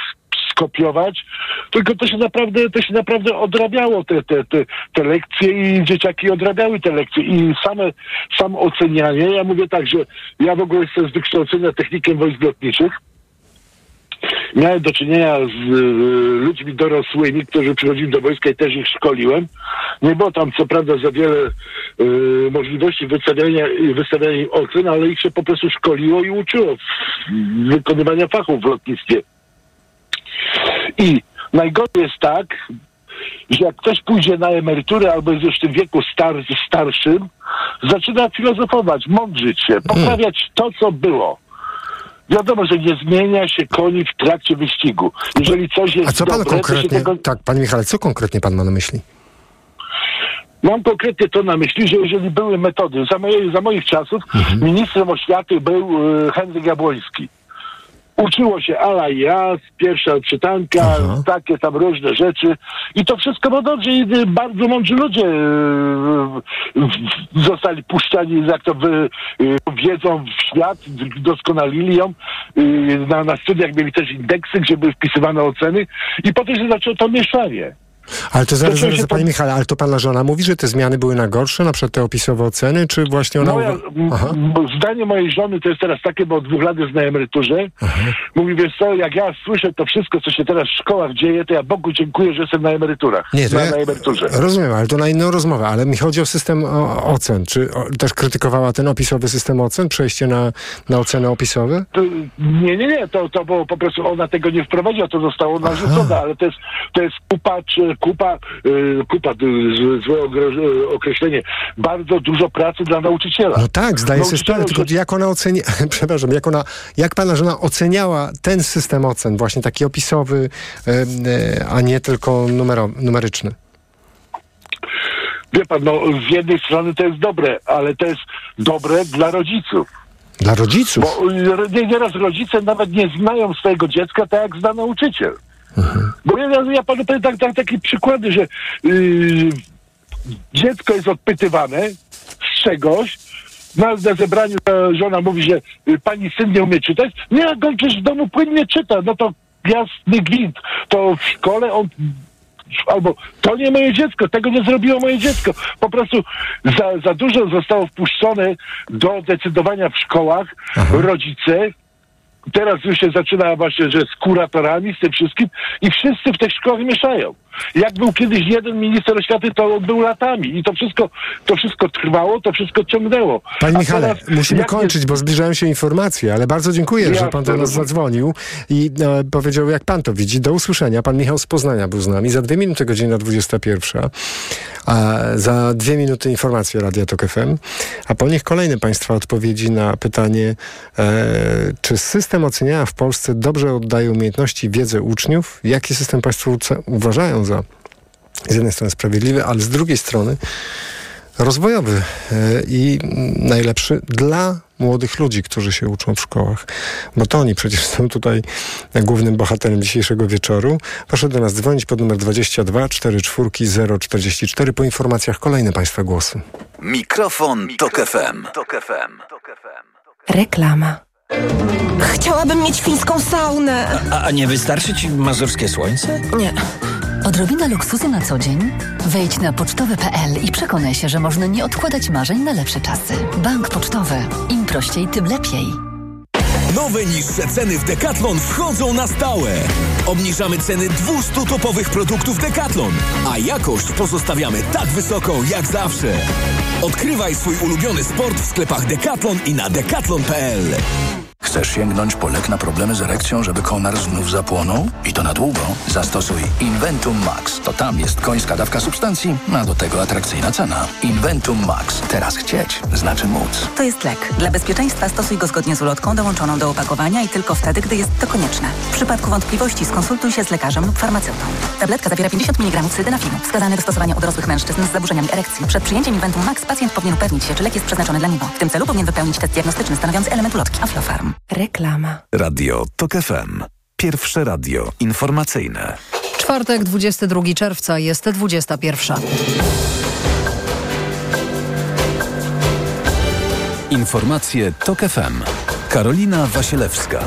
skopiować, tylko to się naprawdę, to się naprawdę odrabiało te, te, te, te lekcje i dzieciaki odrabiały te lekcje i same, samo ocenianie, ja mówię tak, że ja w ogóle jestem z wykształcenia technikiem wojsk lotniczych, miałem do czynienia z y, ludźmi dorosłymi, którzy przychodzili do wojska i też ich szkoliłem. Nie było tam co prawda za wiele y, możliwości wystawiania, wystawiania im ocen, ale ich się po prostu szkoliło i uczyło wykonywania fachów w lotnictwie. I najgorzej jest tak, że jak ktoś pójdzie na emeryturę albo jest już w tym wieku star, starszym, zaczyna filozofować, mądrzyć się, poprawiać to, co było. Wiadomo, że nie zmienia się koni w trakcie wyścigu. Jeżeli coś jest A co pan dobre, konkretnie, tego... tak, panie Michale, co konkretnie pan ma na myśli? Mam konkretnie to na myśli, że jeżeli były metody, za, moje, za moich czasów ministrem oświaty był e, Henryk Jabłoński. Uczyło się ala i jas, pierwsza czytanka, takie tam różne rzeczy. I to wszystko było dobrze i y, bardzo mądrzy ludzie y, w- zostali puszczani, jak to wy, y, wiedzą w świat, doskonalili ją. Y, Na, na studiach mieli też indeksy, gdzie były wpisywane oceny i potem się zaczęło to mieszanie. Ale to zaraz, zaraz się Panie Michale, ale to Pana żona mówi, że te zmiany były na gorsze, na przykład te opisowe oceny, czy właśnie ona... Moja, Aha. m- zdanie mojej żony to jest teraz takie, bo od dwóch lat jest na emeryturze. Mówi, wiesz co, jak ja słyszę to wszystko, co się teraz w szkołach dzieje, to ja Bogu dziękuję, że jestem na emeryturach. Nie, to na, ja, na emeryturze. rozumiem, ale to na inną rozmowę, ale mi chodzi o system o, ocen. Czy o, też krytykowała ten opisowy system ocen, przejście na, na oceny opisowe? To, nie, nie, nie, to, to było po prostu, ona tego nie wprowadziła, to zostało narzucone, ale to jest, to jest kupa, czy kupa, y, kupa, y, złe ogro- określenie, bardzo dużo pracy dla nauczyciela. No tak, zdaję sobie sprawę, tylko jak ona ocenia, przepraszam, jak ona, jak Pana żona oceniała ten system ocen, właśnie taki opisowy, e, a nie tylko numero, numeryczny? Wie pan, no z jednej strony to jest dobre, ale to jest dobre dla rodziców. Dla rodziców? Bo y, nie- nieraz rodzice nawet nie znają swojego dziecka tak, jak zna nauczyciel. Bo ja, ja- ja panu powiem tak, tak, takie przykłady, że y, dziecko jest odpytywane z czegoś, na, na zebraniu żona mówi, że y, pani syn nie umie czytać. Nie, jak on przecież w domu płynnie czyta, no to jasny gwint. To w szkole on albo to nie moje dziecko, tego nie zrobiło moje dziecko. Po prostu za, za dużo zostało wpuszczone do decydowania w szkołach rodzice. Teraz już się zaczyna właśnie, że z kuratorami, z tym wszystkim i wszyscy w tych szkołach mieszają. Jak był kiedyś jeden minister oświaty, to on był latami i to wszystko, to wszystko trwało, to wszystko ciągnęło. Panie Michale, teraz, musimy kończyć, bo zbliżają się informacje, ale bardzo dziękuję, że Jasne, Pan do nas zadzwonił i e, powiedział, jak Pan to widzi. Do usłyszenia. Pan Michał z Poznania był z nami. Za dwie minuty godzina 21. A za dwie minuty informacje Radia Tok FM. A po nich kolejne Państwa odpowiedzi na pytanie, e, czy system oceniania w Polsce dobrze oddaje umiejętności wiedzę uczniów? Jaki system Państwo uce- uważają za z jednej strony sprawiedliwy, ale z drugiej strony rozwojowy e, i najlepszy dla młodych ludzi, którzy się uczą w szkołach. Bo to oni przecież są tutaj głównym bohaterem dzisiejszego wieczoru. Proszę do nas dzwonić pod numer 22 44 044 po informacjach kolejne Państwa głosy. Mikrofon, Tok FM. Tok FM. Reklama. Chciałabym mieć fińską saunę. A, a nie wystarczy ci mazurskie słońce? Nie. Odrobina luksusu na co dzień? Wejdź na pocztowy.pl i przekonaj się, że można nie odkładać marzeń na lepsze czasy. Bank Pocztowy. Im prościej, tym lepiej. Nowe niższe ceny w Decathlon wchodzą na stałe. Obniżamy ceny 200 topowych produktów Decathlon, a jakość pozostawiamy tak wysoką jak zawsze. Odkrywaj swój ulubiony sport w sklepach Decathlon i na decathlon.pl. Chcesz sięgnąć po lek na problemy z erekcją, żeby konar znów zapłonął? I to na długo? Zastosuj Inventum Max. To tam jest końska dawka substancji, a do tego atrakcyjna cena. Inventum Max. Teraz chcieć znaczy móc. To jest lek. Dla bezpieczeństwa stosuj go zgodnie z ulotką dołączoną do opakowania i tylko wtedy, gdy jest to konieczne. W przypadku wątpliwości skonsultuj się z lekarzem lub farmaceutą. Tabletka zawiera 50 mg cydenafinu. Wskazany do stosowania u dorosłych mężczyzn z zaburzeniami erekcji. Przed przyjęciem Inventum Max pacjent powinien upewnić się, czy lek jest przeznaczony dla niego. W tym celu powinien wypełnić test diagnostyczny stanowiący element ulotki Aflofarm. Reklama. Radio Tok FM. Pierwsze radio informacyjne. Czwartek, 22 czerwca, jest 21. Informacje Tok FM. Karolina Wasielewska.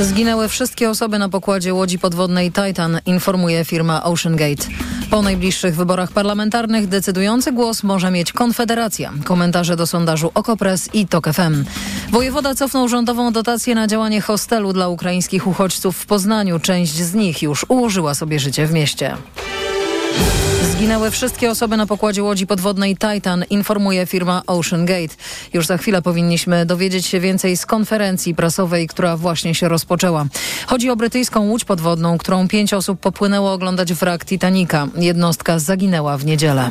Zginęły wszystkie osoby na pokładzie łodzi podwodnej Titan, informuje firma Ocean Gate. Po najbliższych wyborach parlamentarnych decydujący głos może mieć Konfederacja. Komentarze do sondażu Okopres i TOK FM. Wojewoda cofnął rządową dotację na działanie hostelu dla ukraińskich uchodźców w Poznaniu. Część z nich już ułożyła sobie życie w mieście. Zginęły wszystkie osoby na pokładzie łodzi podwodnej Titan, informuje firma Ocean Gate. Już za chwilę powinniśmy dowiedzieć się więcej z konferencji prasowej, która właśnie się rozpoczęła. Chodzi o brytyjską łódź podwodną, którą pięć osób popłynęło oglądać wrak Titanica. Jednostka zaginęła w niedzielę.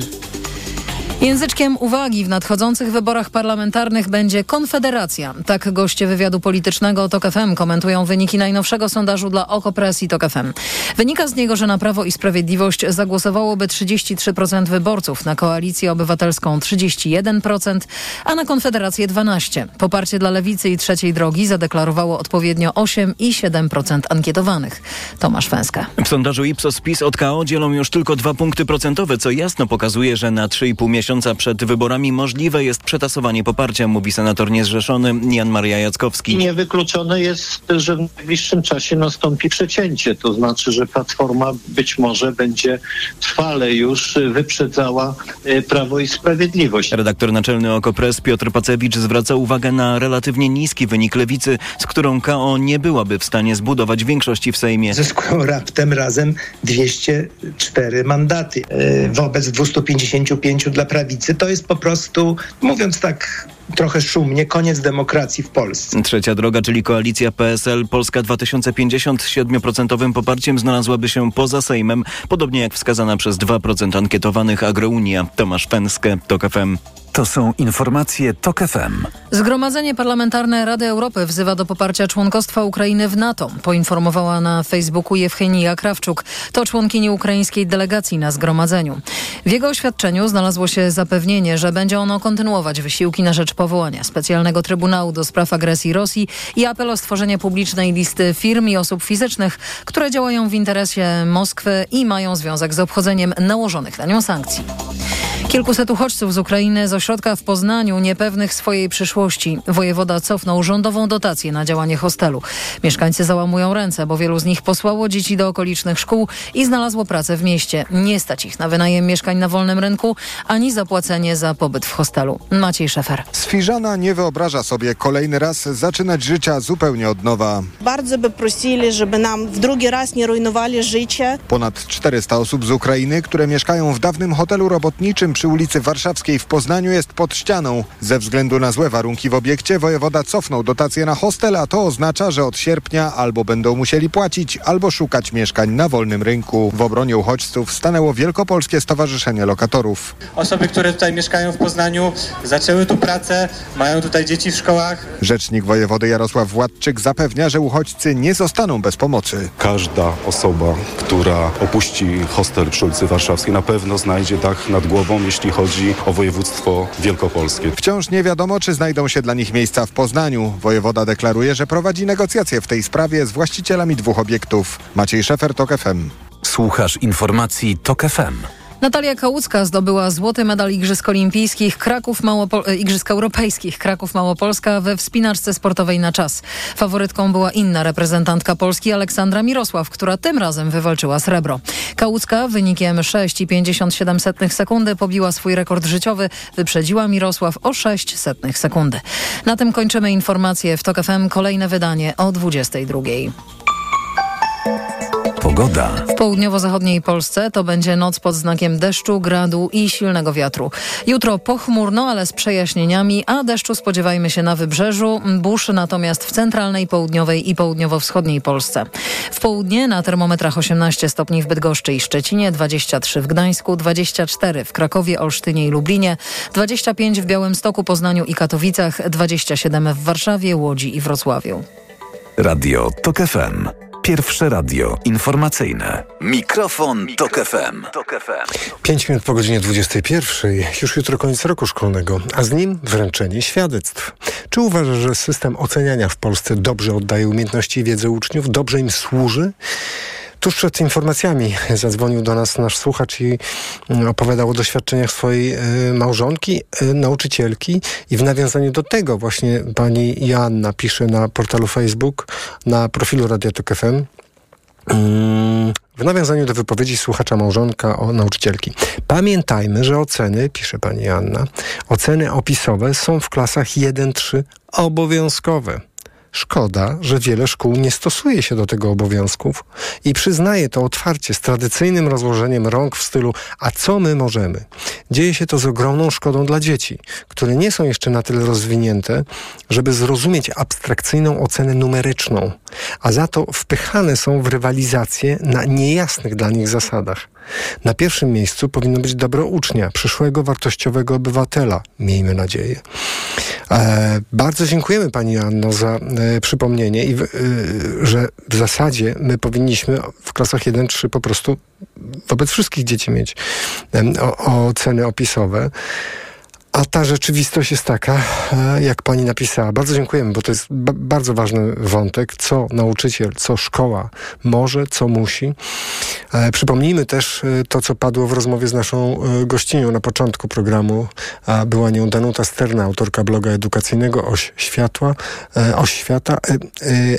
Języczkiem uwagi w nadchodzących wyborach parlamentarnych będzie Konfederacja. Tak goście wywiadu politycznego TOK FM komentują wyniki najnowszego sondażu dla Okopres i TOK FM. Wynika z niego, że na Prawo i Sprawiedliwość zagłosowałoby 33% wyborców, na Koalicję Obywatelską 31%, a na Konfederację 12%. Poparcie dla Lewicy i Trzeciej Drogi zadeklarowało odpowiednio 8 i 7% ankietowanych. Tomasz Fęskę. W sondażu Ipsos PiS od KO dzielą już tylko dwa punkty procentowe, co jasno pokazuje, że na 3,5 miesiąca przed wyborami możliwe jest przetasowanie poparcia, mówi senator niezrzeszony Jan Maria Jackowski. Niewykluczone jest, że w najbliższym czasie nastąpi przecięcie. To znaczy, że Platforma być może będzie trwale już wyprzedzała e, Prawo i Sprawiedliwość. Redaktor naczelny Okopres Piotr Pacewicz zwraca uwagę na relatywnie niski wynik lewicy, z którą KO nie byłaby w stanie zbudować większości w Sejmie. Zyskują raptem razem 204 mandaty e, wobec 255 dla prawicy. To jest po prostu, mówiąc tak trochę szumnie, koniec demokracji w Polsce. Trzecia droga, czyli koalicja PSL Polska 2050 z 7% poparciem znalazłaby się poza Sejmem, podobnie jak wskazana przez 2% ankietowanych Agrounia. Tomasz Penskę, TOK FM. To są informacje TOK FM. Zgromadzenie Parlamentarne Rady Europy wzywa do poparcia członkostwa Ukrainy w NATO, poinformowała na Facebooku Jewchenia Krawczuk. To członkini ukraińskiej delegacji na zgromadzeniu. W jego oświadczeniu znalazło się zapewnienie, że będzie ono kontynuować wysiłki na rzecz powołania specjalnego Trybunału do spraw agresji Rosji i apel o stworzenie publicznej listy firm i osób fizycznych, które działają w interesie Moskwy i mają związek z obchodzeniem nałożonych na nią sankcji. Kilkuset uchodźców z Ukrainy z ośrodka w Poznaniu niepewnych swojej przyszłości. Wojewoda cofnął rządową dotację na działanie hostelu. Mieszkańcy załamują ręce, bo wielu z nich posłało dzieci do okolicznych szkół i znalazło pracę w mieście. Nie stać ich na wynajem mieszkań na wolnym rynku, ani zapłacenie za pobyt w hostelu. Maciej Szefer. Sfiżana nie wyobraża sobie kolejny raz zaczynać życia zupełnie od nowa. Bardzo by prosili, żeby nam w drugi raz nie rujnowali życie. Ponad 400 osób z Ukrainy, które mieszkają w dawnym hotelu robotniczym przy ulicy Warszawskiej w Poznaniu jest pod ścianą. Ze względu na złe warunki w obiekcie wojewoda cofnął dotację na hostel, a to oznacza, że od sierpnia albo będą musieli płacić, albo szukać mieszkań na wolnym rynku. W obronie uchodźców stanęło Wielkopolskie Stowarzyszenie Lokatorów. Osoby, które tutaj mieszkają w Poznaniu, zaczęły tu pracę, mają tutaj dzieci w szkołach. Rzecznik wojewody Jarosław Władczyk zapewnia, że uchodźcy nie zostaną bez pomocy. Każda osoba, która opuści hostel przy ulicy Warszawskiej na pewno znajdzie dach nad głową, jeśli chodzi o województwo wielkopolskie. Wciąż nie wiadomo, czy znajdą się dla nich miejsca w Poznaniu. Wojewoda deklaruje, że prowadzi negocjacje w tej sprawie z właścicielami dwóch obiektów. Maciej Szefer, TOK FM. Słuchasz informacji TOK FM. Natalia Kałucka zdobyła złoty medal Igrzysk Olimpijskich Kraków Małopol- e, Igrzysk Europejskich Kraków Małopolska we wspinaczce sportowej na czas. Faworytką była inna reprezentantka Polski Aleksandra Mirosław, która tym razem wywalczyła srebro. Kałucka wynikiem 6,57 sekundy pobiła swój rekord życiowy, wyprzedziła Mirosław o 6 setnych sekundy. Na tym kończymy informacje w TOK FM. Kolejne wydanie o 22. Pogoda. W południowo-zachodniej Polsce to będzie noc pod znakiem deszczu, gradu i silnego wiatru. Jutro pochmurno, ale z przejaśnieniami, a deszczu spodziewajmy się na wybrzeżu, burz natomiast w centralnej, południowej i południowo-wschodniej Polsce. W południe na termometrach 18 stopni w Bydgoszczy i Szczecinie, 23 w Gdańsku, 24 w Krakowie, Olsztynie i Lublinie, 25 w Białymstoku, Poznaniu i Katowicach, 27 w Warszawie, Łodzi i Wrocławiu. Radio TOK FM. Pierwsze radio informacyjne. Mikrofon, Tok FM. 5 minut po godzinie 21. Już jutro koniec roku szkolnego, a z nim wręczenie świadectw. Czy uważasz, że system oceniania w Polsce dobrze oddaje umiejętności i wiedzę uczniów? Dobrze im służy? Tuż przed informacjami zadzwonił do nas nasz słuchacz i mm, opowiadał o doświadczeniach swojej y, małżonki, y, nauczycielki i w nawiązaniu do tego właśnie pani Joanna pisze na portalu Facebook, na profilu Radia Tok FM. Mm, w nawiązaniu do wypowiedzi słuchacza małżonka o nauczycielki. Pamiętajmy, że oceny, pisze pani Anna, oceny opisowe są w klasach 1-3 obowiązkowe. Szkoda, że wiele szkół nie stosuje się do tego obowiązków i przyznaje to otwarcie z tradycyjnym rozłożeniem rąk w stylu a co my możemy? Dzieje się to z ogromną szkodą dla dzieci, które nie są jeszcze na tyle rozwinięte, żeby zrozumieć abstrakcyjną ocenę numeryczną, a za to wpychane są w rywalizację na niejasnych dla nich zasadach. Na pierwszym miejscu powinno być dobro ucznia, przyszłego wartościowego obywatela, miejmy nadzieję. E, bardzo dziękujemy Pani Anno za e, przypomnienie i e, że w zasadzie my powinniśmy w klasach 1-3 po prostu wobec wszystkich dzieci mieć o, oceny opisowe. A ta rzeczywistość jest taka, e, jak pani napisała. Bardzo dziękujemy, bo to jest bardzo ważny wątek, co nauczyciel, co szkoła może, co musi. E, przypomnijmy też e, to, co padło w rozmowie z naszą e, gościnią na początku programu, a była nią Danuta Sterna, autorka bloga edukacyjnego Oś Światła, e, Oś Świata, e,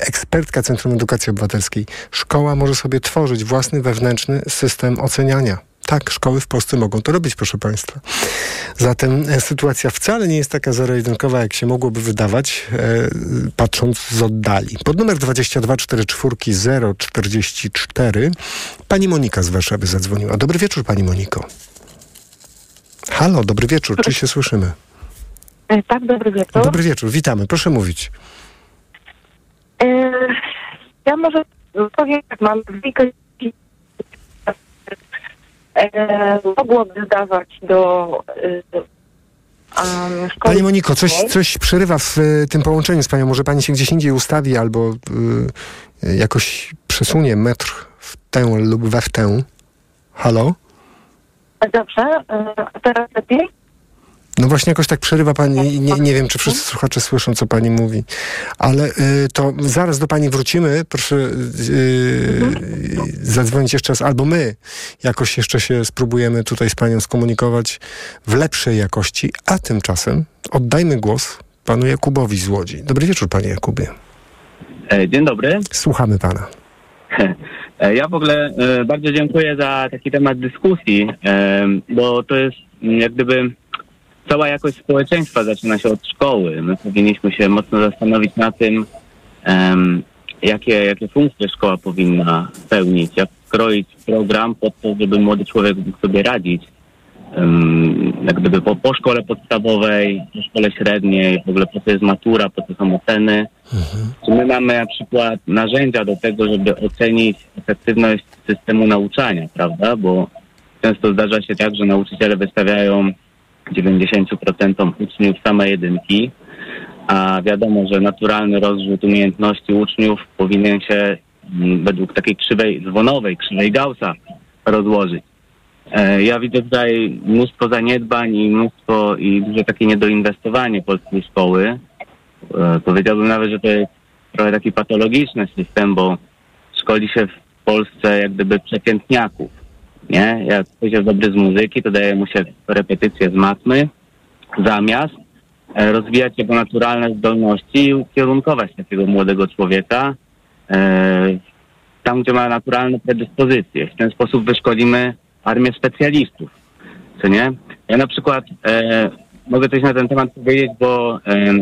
ekspertka Centrum Edukacji Obywatelskiej. Szkoła może sobie tworzyć własny wewnętrzny system oceniania. Tak, szkoły w Polsce mogą to robić, proszę Państwa. Zatem e, sytuacja wcale nie jest taka zero-jedynkowa, jak się mogłoby wydawać, e, patrząc z oddali. Pod numer 2244 044 pani Monika z Warszawy zadzwoniła. Dobry wieczór, pani Moniko. Halo, dobry wieczór, czy się słyszymy? E, Tak, dobry wieczór. Dobry wieczór, witamy, proszę mówić. E, ja może powiem tak, mam dwójkę dzieci. e, mogłoby zdawać do e, um, szkoły. Pani Moniko, coś, coś przerywa w e, tym połączeniu z panią. Może pani się gdzieś indziej ustawi albo y, jakoś przesunie metr w tę lub we w tę. Halo? Dobrze, e, a teraz lepiej? No właśnie jakoś tak przerywa pani i nie, nie wiem, czy wszyscy słuchacze słyszą, co pani mówi. Ale y, to zaraz do pani wrócimy. Proszę y, zadzwonić jeszcze raz, albo my jakoś jeszcze się spróbujemy tutaj z panią skomunikować w lepszej jakości, a tymczasem oddajmy głos panu Jakubowi z Łodzi. Dobry wieczór, panie Jakubie. E, Dzień dobry. Słuchamy pana. E, Ja w ogóle e, bardzo dziękuję za taki temat dyskusji, bo to jest jak gdyby cała jakość społeczeństwa zaczyna się od szkoły. My powinniśmy się mocno zastanowić na tym, em, jakie, jakie funkcje szkoła powinna pełnić, jak skroić program po to, żeby młody człowiek mógł sobie radzić. Em, Jak gdyby po, po szkole podstawowej, po szkole średniej, w ogóle po co jest matura, po co są oceny. Czy my mamy na przykład narzędzia do tego, żeby ocenić efektywność systemu nauczania, prawda? Bo często zdarza się tak, że nauczyciele wystawiają 90% uczniów same jedynki, a wiadomo, że naturalny rozrzut umiejętności uczniów powinien się mm, według takiej krzywej dzwonowej, krzywej Gaussa rozłożyć. E, Ja widzę tutaj mnóstwo zaniedbań i mnóstwo i duże takie niedoinwestowanie polskiej szkoły. E, Powiedziałbym nawet, że to jest trochę taki patologiczny system, bo szkoli się w Polsce jak gdyby przeciętniaków. Nie? Jak ktoś jest dobry z muzyki, to daje mu się repetycje z matmy, zamiast e, rozwijać jego naturalne zdolności i ukierunkować takiego młodego człowieka e, tam, gdzie ma naturalne predyspozycje. W ten sposób wyszkolimy armię specjalistów, co nie? Ja na przykład e, mogę coś na ten temat powiedzieć, bo e,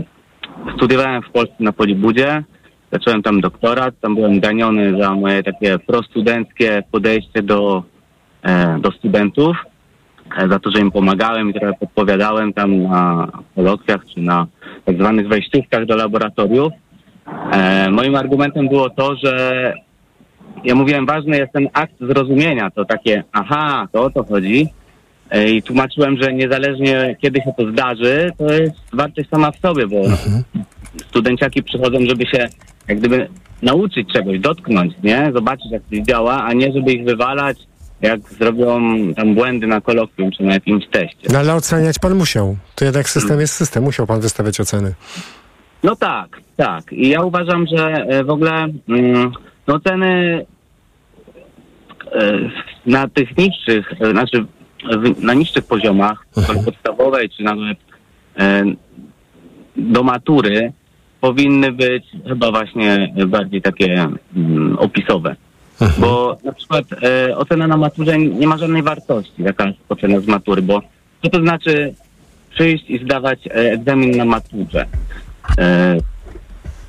studiowałem w Polsce na Polibudzie, zacząłem tam doktorat, tam byłem ganiony za moje takie prostudenckie podejście do, do studentów, e, za to, że im pomagałem i trochę podpowiadałem tam na kolokwiach czy na tak zwanych wejściówkach do laboratoriów. E, moim argumentem było to, że ja mówiłem, ważny jest ten akt zrozumienia, to takie, aha, to o to chodzi. E, I tłumaczyłem, że niezależnie kiedy się to zdarzy, to jest wartość sama w sobie, bo studenciaki przychodzą, żeby się jak gdyby nauczyć czegoś, dotknąć, nie? Zobaczyć, jak to działa, a nie żeby ich wywalać, jak zrobią tam błędy na kolokwium czy na jakimś teście. No ale oceniać pan musiał. To jednak system jest system. Musiał pan wystawiać oceny. No tak, tak. I ja uważam, że e, w ogóle mm, no ceny e, na tych niższych, e, znaczy na niższych poziomach, szkoły podstawowej czy nawet do matury powinny być chyba właśnie bardziej takie mm, Bo na przykład e, ocena na maturze nie ma żadnej wartości, jaka jest ocena z matury, bo co to znaczy przyjść i zdawać e, egzamin na maturze? E,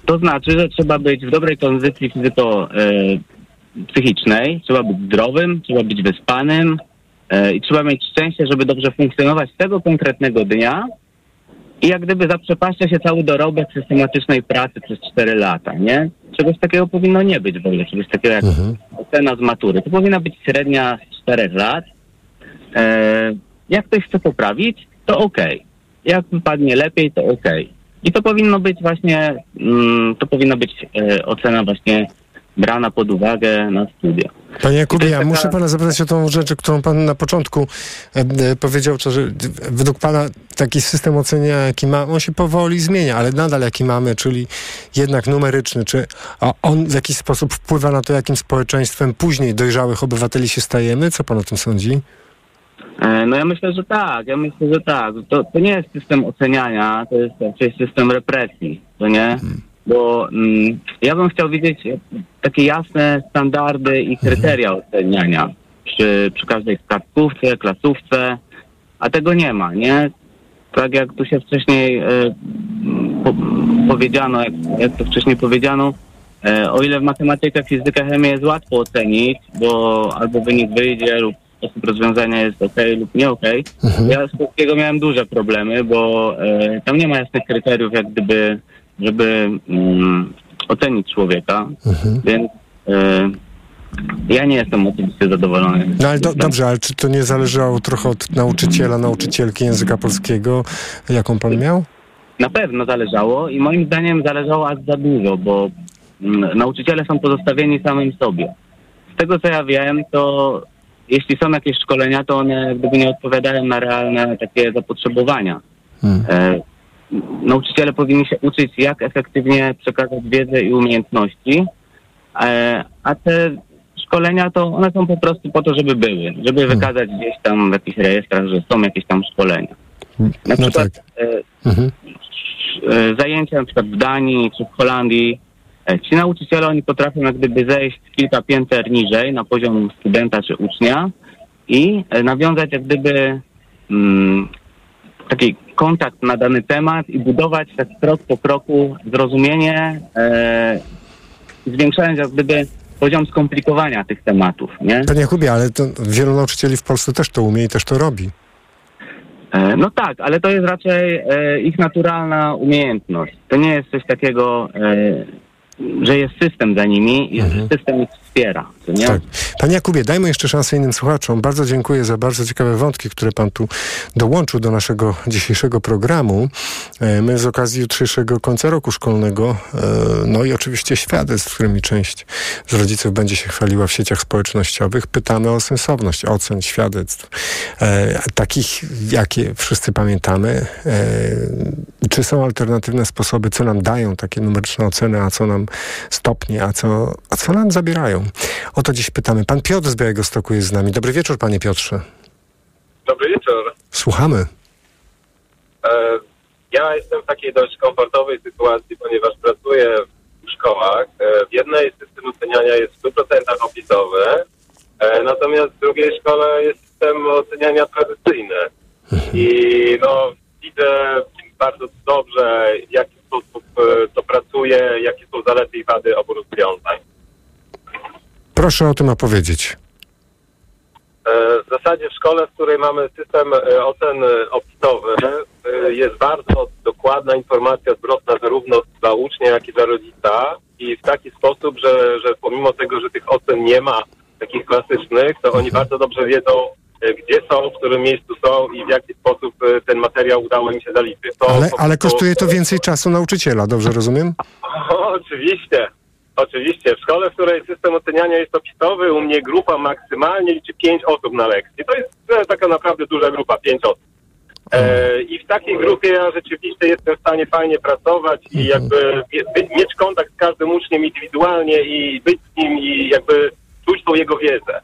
to znaczy, że trzeba być w dobrej kondycji fizyko e, trzeba być zdrowym, trzeba być wyspanym e, i trzeba mieć szczęście, żeby dobrze funkcjonować tego konkretnego dnia i jak gdyby zaprzepaszcza się cały dorobek systematycznej pracy przez 4 lata, nie? Czegoś takiego powinno nie być w ogóle, czegoś takiego jak ocena z matury. To powinna być średnia z 4 lat. E, jak ktoś chce poprawić, to okej. Jak wypadnie lepiej, to okej. I to powinno być właśnie, mm, to powinna być e, ocena właśnie brana pod uwagę na studia. Panie Jakubie, ja taka- muszę pana zapytać o tą rzecz, którą pan na początku e, e, powiedział, to, że według pana taki system oceniania, jaki ma, on się powoli zmienia, ale nadal jaki mamy, czyli jednak numeryczny, czy on w jakiś sposób wpływa na to, jakim społeczeństwem później dojrzałych obywateli się stajemy? Co pan o tym sądzi? E, No ja myślę, że tak, ja myślę, że tak. To, to nie jest system oceniania, to jest raczej system represji, to nie? Bo mm, ja bym chciał widzieć takie jasne standardy i kryteria oceniania przy, przy każdej kartkówce, klasówce, a tego nie ma, nie? Tak jak tu się wcześniej e, po, powiedziano, jak, jak to wcześniej powiedziano, e, o ile w matematykę, fizykę, chemię jest łatwo ocenić, bo albo wynik wyjdzie lub sposób rozwiązania jest ok lub nie ok. Ja z polskiego miałem duże problemy, bo e, tam nie ma jasnych kryteriów, jak gdyby, żeby mm, ocenić człowieka, więc e, ja nie jestem oczywiście zadowolony. No ale do, dobrze, ale czy to nie zależało trochę od nauczyciela, nauczycielki języka polskiego, jaką pan miał? Na pewno zależało i moim zdaniem zależało aż za dużo, bo mm, nauczyciele są pozostawieni samym sobie. Z tego co ja wiem, to jeśli są jakieś szkolenia, to one gdyby nie odpowiadają na realne takie zapotrzebowania. E, nauczyciele powinni się uczyć, jak efektywnie przekazać wiedzę i umiejętności, e, a te szkolenia to one są po prostu po to, żeby były, żeby wykazać gdzieś tam w jakichś rejestrach, że są jakieś tam szkolenia. Na No przykład tak. e, Mhm. e, zajęcia na przykład w Danii czy w Holandii, ci nauczyciele oni potrafią jak gdyby zejść kilka pięter niżej na poziom studenta czy ucznia i nawiązać jak gdyby mm, taki kontakt na dany temat i budować tak krok po kroku zrozumienie, e, zwiększając jak gdyby poziom skomplikowania tych tematów, nie? Panie Jakubie, ale to wielu nauczycieli w Polsce też to umie i też to robi. E, No tak, ale to jest raczej e, ich naturalna umiejętność. To nie jest coś takiego, e, że jest system za nimi i że system ich wspiera. Nie? Tak. Panie Jakubie, dajmy jeszcze szansę innym słuchaczom. Bardzo dziękuję za bardzo ciekawe wątki, które pan tu dołączył do naszego dzisiejszego programu. E, My z okazji jutrzejszego końca roku szkolnego, e, no i oczywiście świadectw, którymi część z rodziców będzie się chwaliła w sieciach społecznościowych, pytamy o sensowność ocen, świadectw, e, takich, jakie wszyscy pamiętamy. Czy są alternatywne sposoby, co nam dają takie numeryczne oceny, a co nam stopnie, a co, a co nam zabierają? O to dziś pytamy. Pan Piotr z Białegostoku jest z nami. Dobry wieczór, panie Piotrze. Dobry wieczór. Słuchamy. E, Ja jestem w takiej dość komfortowej sytuacji, ponieważ pracuję w szkołach. E, W jednej system oceniania jest w 100% opisowy, e, natomiast w drugiej szkole jest system oceniania tradycyjny. I no, widzę bardzo dobrze, w jaki sposób to pracuje, jakie są zalety i wady obu rozwiązań. Proszę o tym opowiedzieć. E, W zasadzie w szkole, w której mamy system e, ocen e, opisowy, e, jest bardzo dokładna informacja zwrotna zarówno dla ucznia, jak i dla rodzica i w taki sposób, że, że pomimo tego, że tych ocen nie ma takich klasycznych, to oni bardzo dobrze wiedzą, gdzie są, w którym miejscu są i w jaki sposób ten materiał udało im się zaliczyć. To Ale, ale kosztuje to więcej czasu nauczyciela, dobrze rozumiem? o, oczywiście. Oczywiście. W szkole, w której system oceniania jest opisowy, u mnie grupa maksymalnie liczy pięć osób na lekcji. To jest e, taka naprawdę duża grupa, pięć osób. E, I w takiej grupie ja rzeczywiście jestem w stanie fajnie pracować i jakby mie- by- mieć kontakt z każdym uczniem indywidualnie i być z nim i jakby czuć tą jego wiedzę.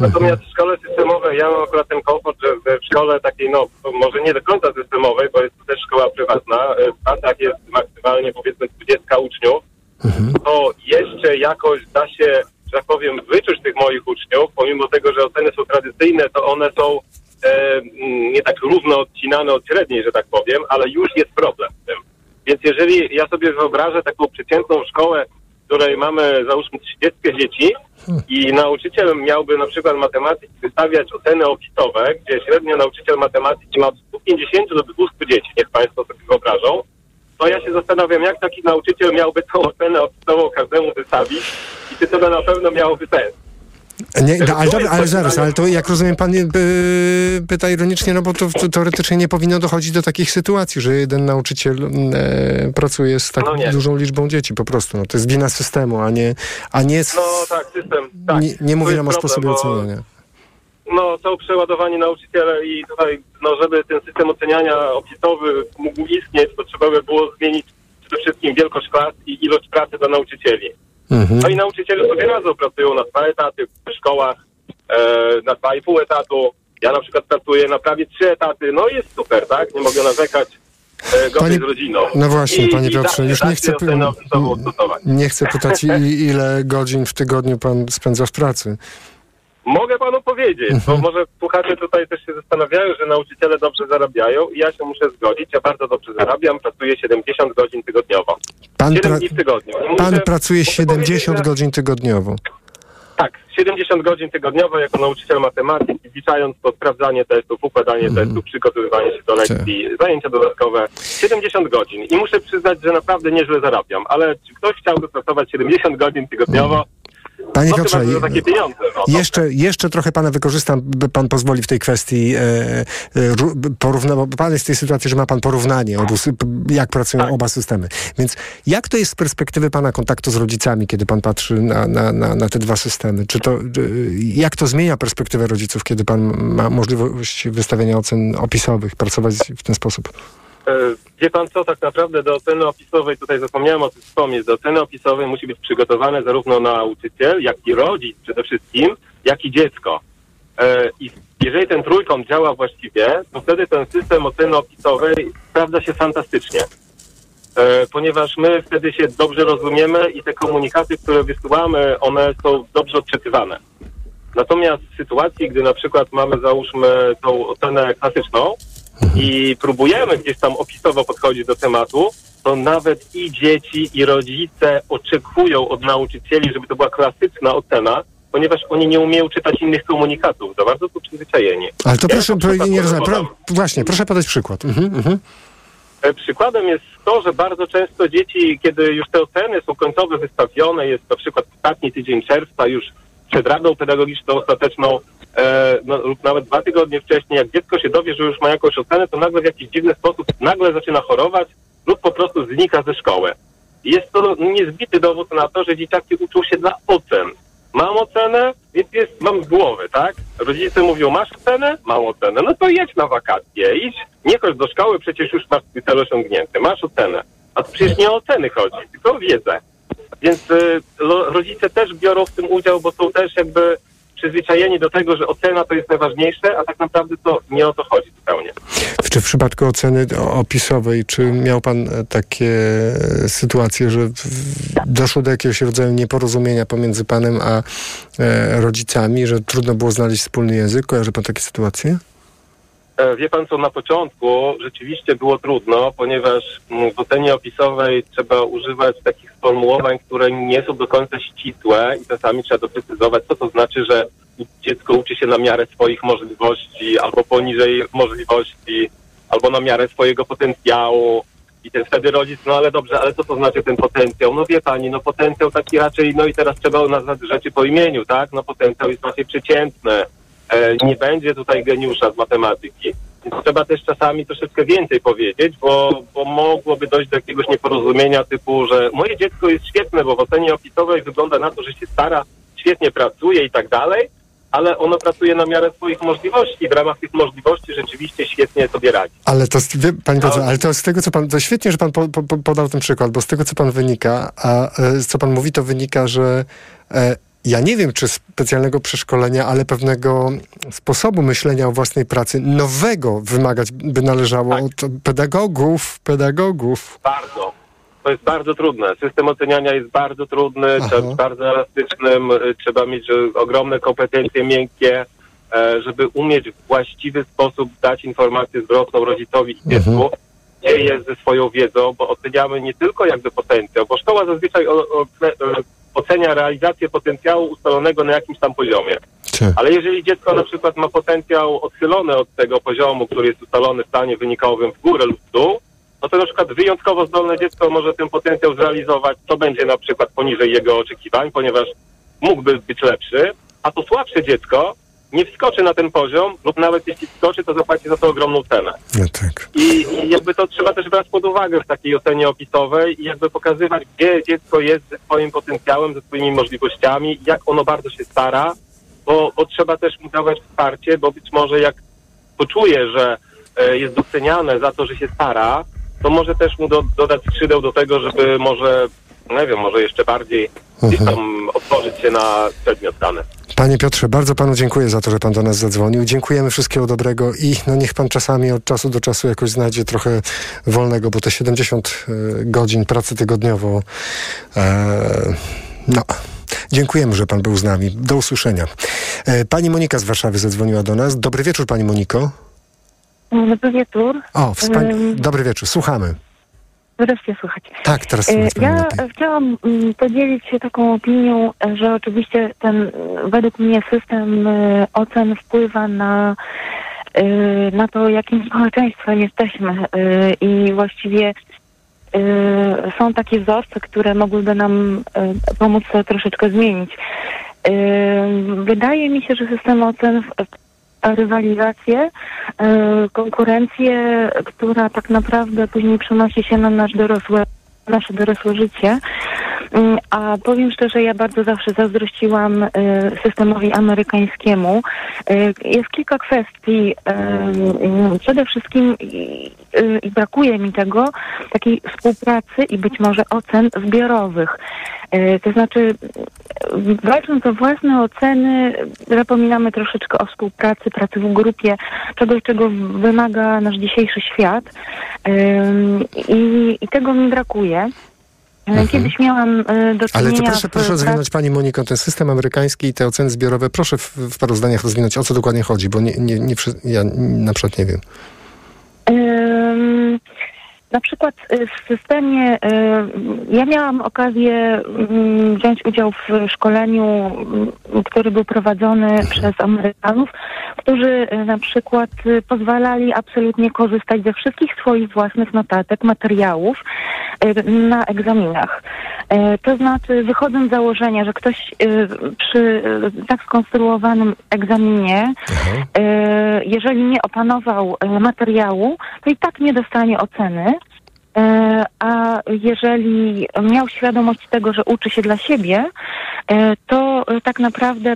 Natomiast w szkole systemowej ja mam akurat ten komfort, że w- szkole takiej, no może nie do końca systemowej, bo jest to też szkoła prywatna, e, w klasach jest maksymalnie powiedzmy 20 uczniów, to jeszcze jakoś da się, że tak powiem, wyczuć tych moich uczniów, pomimo tego, że oceny są tradycyjne, to one są e, mm, nie tak równo odcinane od średniej, że tak powiem, ale już jest problem z tym. Więc jeżeli ja sobie wyobrażę taką przeciętną szkołę, w której mamy załóżmy 30 dzieci i nauczyciel miałby na przykład matematyki wystawiać oceny opisowe, gdzie średnio nauczyciel matematyki ma od 150 do 200 dzieci, niech Państwo sobie wyobrażą, to ja się zastanawiam, jak taki nauczyciel miałby tą ocenę opisową każdemu wystawić i czy to na pewno miałoby sens. Nie, no, ale, dobra, ale zaraz, ale to jak rozumiem, pan y, pyta ironicznie, no bo to, to teoretycznie nie powinno dochodzić do takich sytuacji, że jeden nauczyciel e, pracuje z tak No dużą liczbą dzieci po prostu. No, to jest wina systemu, a nie, a nie, No tak, system, tak. nie, nie mówię nam o sposobie bo- oceniania. No, to przeładowanie nauczyciele i tutaj, no, żeby ten system oceniania opisowy mógł istnieć, to trzeba by było zmienić przede wszystkim wielkość klas i ilość pracy dla nauczycieli. Mhm. No i nauczyciele sobie radzą, pracują na dwa etaty w szkołach, e, na dwa i pół etatu. Ja na przykład pracuję na prawie trzy etaty, no i jest super, tak? Nie mogę narzekać. E, Panie- z rodziną. No właśnie, I, panie i Piotrze, już nie chcę, nie chcę pytać, ile godzin w tygodniu pan spędza w pracy. Mogę panu powiedzieć, bo Mhm. może słuchacze tutaj też się zastanawiają, że nauczyciele dobrze zarabiają i ja się muszę zgodzić, ja bardzo dobrze zarabiam, pracuję 70 godzin tygodniowo. Pan, 7 pra- dni w tygodniu. I pan muszę- pracuje muszę 70 powiedzieć, że- godzin tygodniowo. Tak, 70 godzin tygodniowo jako nauczyciel matematyki, wliczając to sprawdzanie testów, układanie Mhm. testów, przygotowywanie się do lekcji, Tak. zajęcia dodatkowe. 70 godzin. I muszę przyznać, że naprawdę nieźle zarabiam, ale czy ktoś chciałby pracować 70 godzin tygodniowo? Panie no Piotrze, pieniądze. No, Jeszcze, jeszcze trochę pana wykorzystam, by pan pozwoli w tej kwestii e, e, ró- porówna, bo pan jest w tej sytuacji, że ma pan porównanie, obu, jak pracują Tak. oba systemy. Więc jak to jest z perspektywy pana kontaktu z rodzicami, kiedy pan patrzy na, na, na, na te dwa systemy? Czy to, jak to zmienia perspektywę rodziców, kiedy pan ma możliwość wystawiania ocen opisowych, pracować w ten sposób? E, Wie pan co, tak naprawdę do oceny opisowej, tutaj zapomniałem o tym wspomnieć, do oceny opisowej musi być przygotowane zarówno nauczyciel, jak i rodzic przede wszystkim, jak i dziecko. E, I jeżeli ten trójkąt działa właściwie, to wtedy ten system oceny opisowej sprawdza się fantastycznie. E, Ponieważ my wtedy się dobrze rozumiemy i te komunikaty, które wysyłamy, one są dobrze odczytywane. Natomiast w sytuacji, gdy na przykład mamy, załóżmy, tą ocenę klasyczną i próbujemy gdzieś tam opisowo podchodzić do tematu, to nawet i dzieci, i rodzice oczekują od nauczycieli, żeby to była klasyczna ocena, ponieważ oni nie umieją czytać innych komunikatów. Za bardzo są przyzwyczajeni. Ale to Ja proszę, pro, nie rozumiem, pro, właśnie, proszę podać przykład. Mhm, mhm. E, Przykładem jest to, że bardzo często dzieci, kiedy już te oceny są końcowe wystawione, jest na przykład ostatni tydzień czerwca już przed Radą Pedagogiczną ostateczną, no, lub nawet dwa tygodnie wcześniej, jak dziecko się dowie, że już ma jakąś ocenę, to nagle w jakiś dziwny sposób nagle zaczyna chorować lub po prostu znika ze szkoły. Jest to no, niezbity dowód na to, że dzieciaki uczą się dla ocen. Mam ocenę, więc jest, mam z głowy, tak? Rodzice mówią, masz ocenę? Mam ocenę. No to jedź na wakacje, idź, nie chodź do szkoły, przecież już masz cel osiągnięty, masz ocenę. A to przecież nie o oceny chodzi, tylko o wiedzę. Więc y, rodzice też biorą w tym udział, bo są też jakby przyzwyczajeni do tego, że ocena to jest najważniejsze, a tak naprawdę to nie o to chodzi zupełnie. Czy w przypadku oceny opisowej, czy miał pan e, takie e, sytuacje, że doszło do jakiegoś rodzaju nieporozumienia pomiędzy panem a e, rodzicami, że trudno było znaleźć wspólny język? Kojarzy pan takie sytuacje? E, Wie pan co, na początku rzeczywiście było trudno, ponieważ mm, w ocenie opisowej trzeba używać takich sformułowań, które nie są do końca ścisłe i czasami trzeba doprecyzować, co to znaczy, że dziecko uczy się na miarę swoich możliwości albo poniżej możliwości, albo na miarę swojego potencjału. I ten wtedy rodzic, no ale dobrze, ale co to znaczy ten potencjał? No wie pani, no potencjał taki raczej, no i teraz trzeba nazwać rzeczy po imieniu, tak? No potencjał jest raczej przeciętny. E, nie będzie tutaj geniusza z matematyki. Więc trzeba też czasami troszeczkę więcej powiedzieć, bo, bo mogłoby dojść do jakiegoś nieporozumienia typu, że moje dziecko jest świetne, bo w ocenie opisowej wygląda na to, że się stara, świetnie pracuje i tak dalej, ale ono pracuje na miarę swoich możliwości. W ramach tych możliwości rzeczywiście świetnie sobie radzi. Ale to, z- wie, panie Piotrze, ale to z tego, co pan, to świetnie, że pan po, po, po- podał ten przykład, bo z tego, co pan wynika, a e, co pan mówi, to wynika, że e, ja nie wiem, czy specjalnego przeszkolenia, ale pewnego sposobu myślenia o własnej pracy, nowego wymagać by należało od pedagogów, pedagogów. Bardzo. To jest bardzo trudne. System oceniania jest bardzo trudny, trzeba być bardzo elastycznym, y, trzeba mieć y, ogromne kompetencje miękkie, e, żeby umieć w właściwy sposób dać informację zwrotną rodzicowi i dziecku, gdzie jest ze swoją wiedzą, bo oceniamy nie tylko jakby potencjał, bo szkoła zazwyczaj o, o, e, ocenia realizację potencjału ustalonego na jakimś tam poziomie. Ale jeżeli dziecko na przykład ma potencjał odchylony od tego poziomu, który jest ustalony w stanie wynikowym w górę lub w dół, no to na przykład wyjątkowo zdolne dziecko może ten potencjał zrealizować, co będzie na przykład poniżej jego oczekiwań, ponieważ mógłby być lepszy, a to słabsze dziecko nie wskoczy na ten poziom, lub nawet jeśli wskoczy, to zapłaci za to ogromną cenę. No tak. I, I jakby to trzeba też brać pod uwagę w takiej ocenie opisowej i jakby pokazywać, gdzie dziecko jest ze swoim potencjałem, ze swoimi możliwościami, jak ono bardzo się stara, bo, bo trzeba też mu dawać wsparcie, bo być może jak poczuje, że e, jest doceniane za to, że się stara, to może też mu do, dodać skrzydeł do tego, żeby może, nie wiem, może jeszcze bardziej gdzieś tam otworzyć się na przedmiot dany. Panie Piotrze, bardzo panu dziękuję za to, że pan do nas zadzwonił. Dziękujemy wszystkiego dobrego i no niech pan czasami od czasu do czasu jakoś znajdzie trochę wolnego, bo te 70 e, godzin pracy tygodniowo e, no. Dziękujemy, że pan był z nami. Do usłyszenia. E, pani Monika z Warszawy zadzwoniła do nas. Dobry wieczór, pani Moniko. Dobry wieczór. O, wspania- Ym, dobry wieczór. Słuchamy. Wreszcie słychać. Tak, teraz E, słychać pani Ja chciałam mm, podzielić się taką opinią, e, że oczywiście ten e, według mnie system e, ocen wpływa na, e, na to, jakim społeczeństwem jesteśmy e, i właściwie e, są takie wzorce, które mogłyby nam e, pomóc to troszeczkę zmienić. E, Wydaje mi się, że system ocen rywalizację, e, konkurencję, która tak naprawdę później przenosi się na nasz dorosłe, nasze dorosłe życie. Mm, A powiem szczerze, ja bardzo zawsze zazdrościłam e, systemowi amerykańskiemu. E, Jest kilka kwestii. Mm, Przede wszystkim i, brakuje mi tego, takiej współpracy i być może ocen zbiorowych. To znaczy, walcząc o własne oceny, zapominamy troszeczkę o współpracy, pracy w grupie, czegoś, czego wymaga nasz dzisiejszy świat. I, i tego mi brakuje. E, Kiedyś miałam e, do Mhm. Ale czynienia to proszę, proszę rozwinąć Pani Moniko ten system amerykański i te oceny zbiorowe. Proszę w, w paru zdaniach rozwinąć, o co dokładnie chodzi, bo nie, nie, nie, ja na przykład nie wiem. Na przykład y, w systemie, y, ja miałam okazję mm, wziąć udział w szkoleniu, mm, który był prowadzony przez Amerykanów, którzy y, na przykład pozwalali absolutnie korzystać ze wszystkich swoich własnych notatek, materiałów na egzaminach. To znaczy, wychodząc z założenia, że ktoś przy tak skonstruowanym egzaminie, jeżeli nie opanował materiału, to i tak nie dostanie oceny. E, A jeżeli miał świadomość tego, że uczy się dla siebie, e, to e, tak naprawdę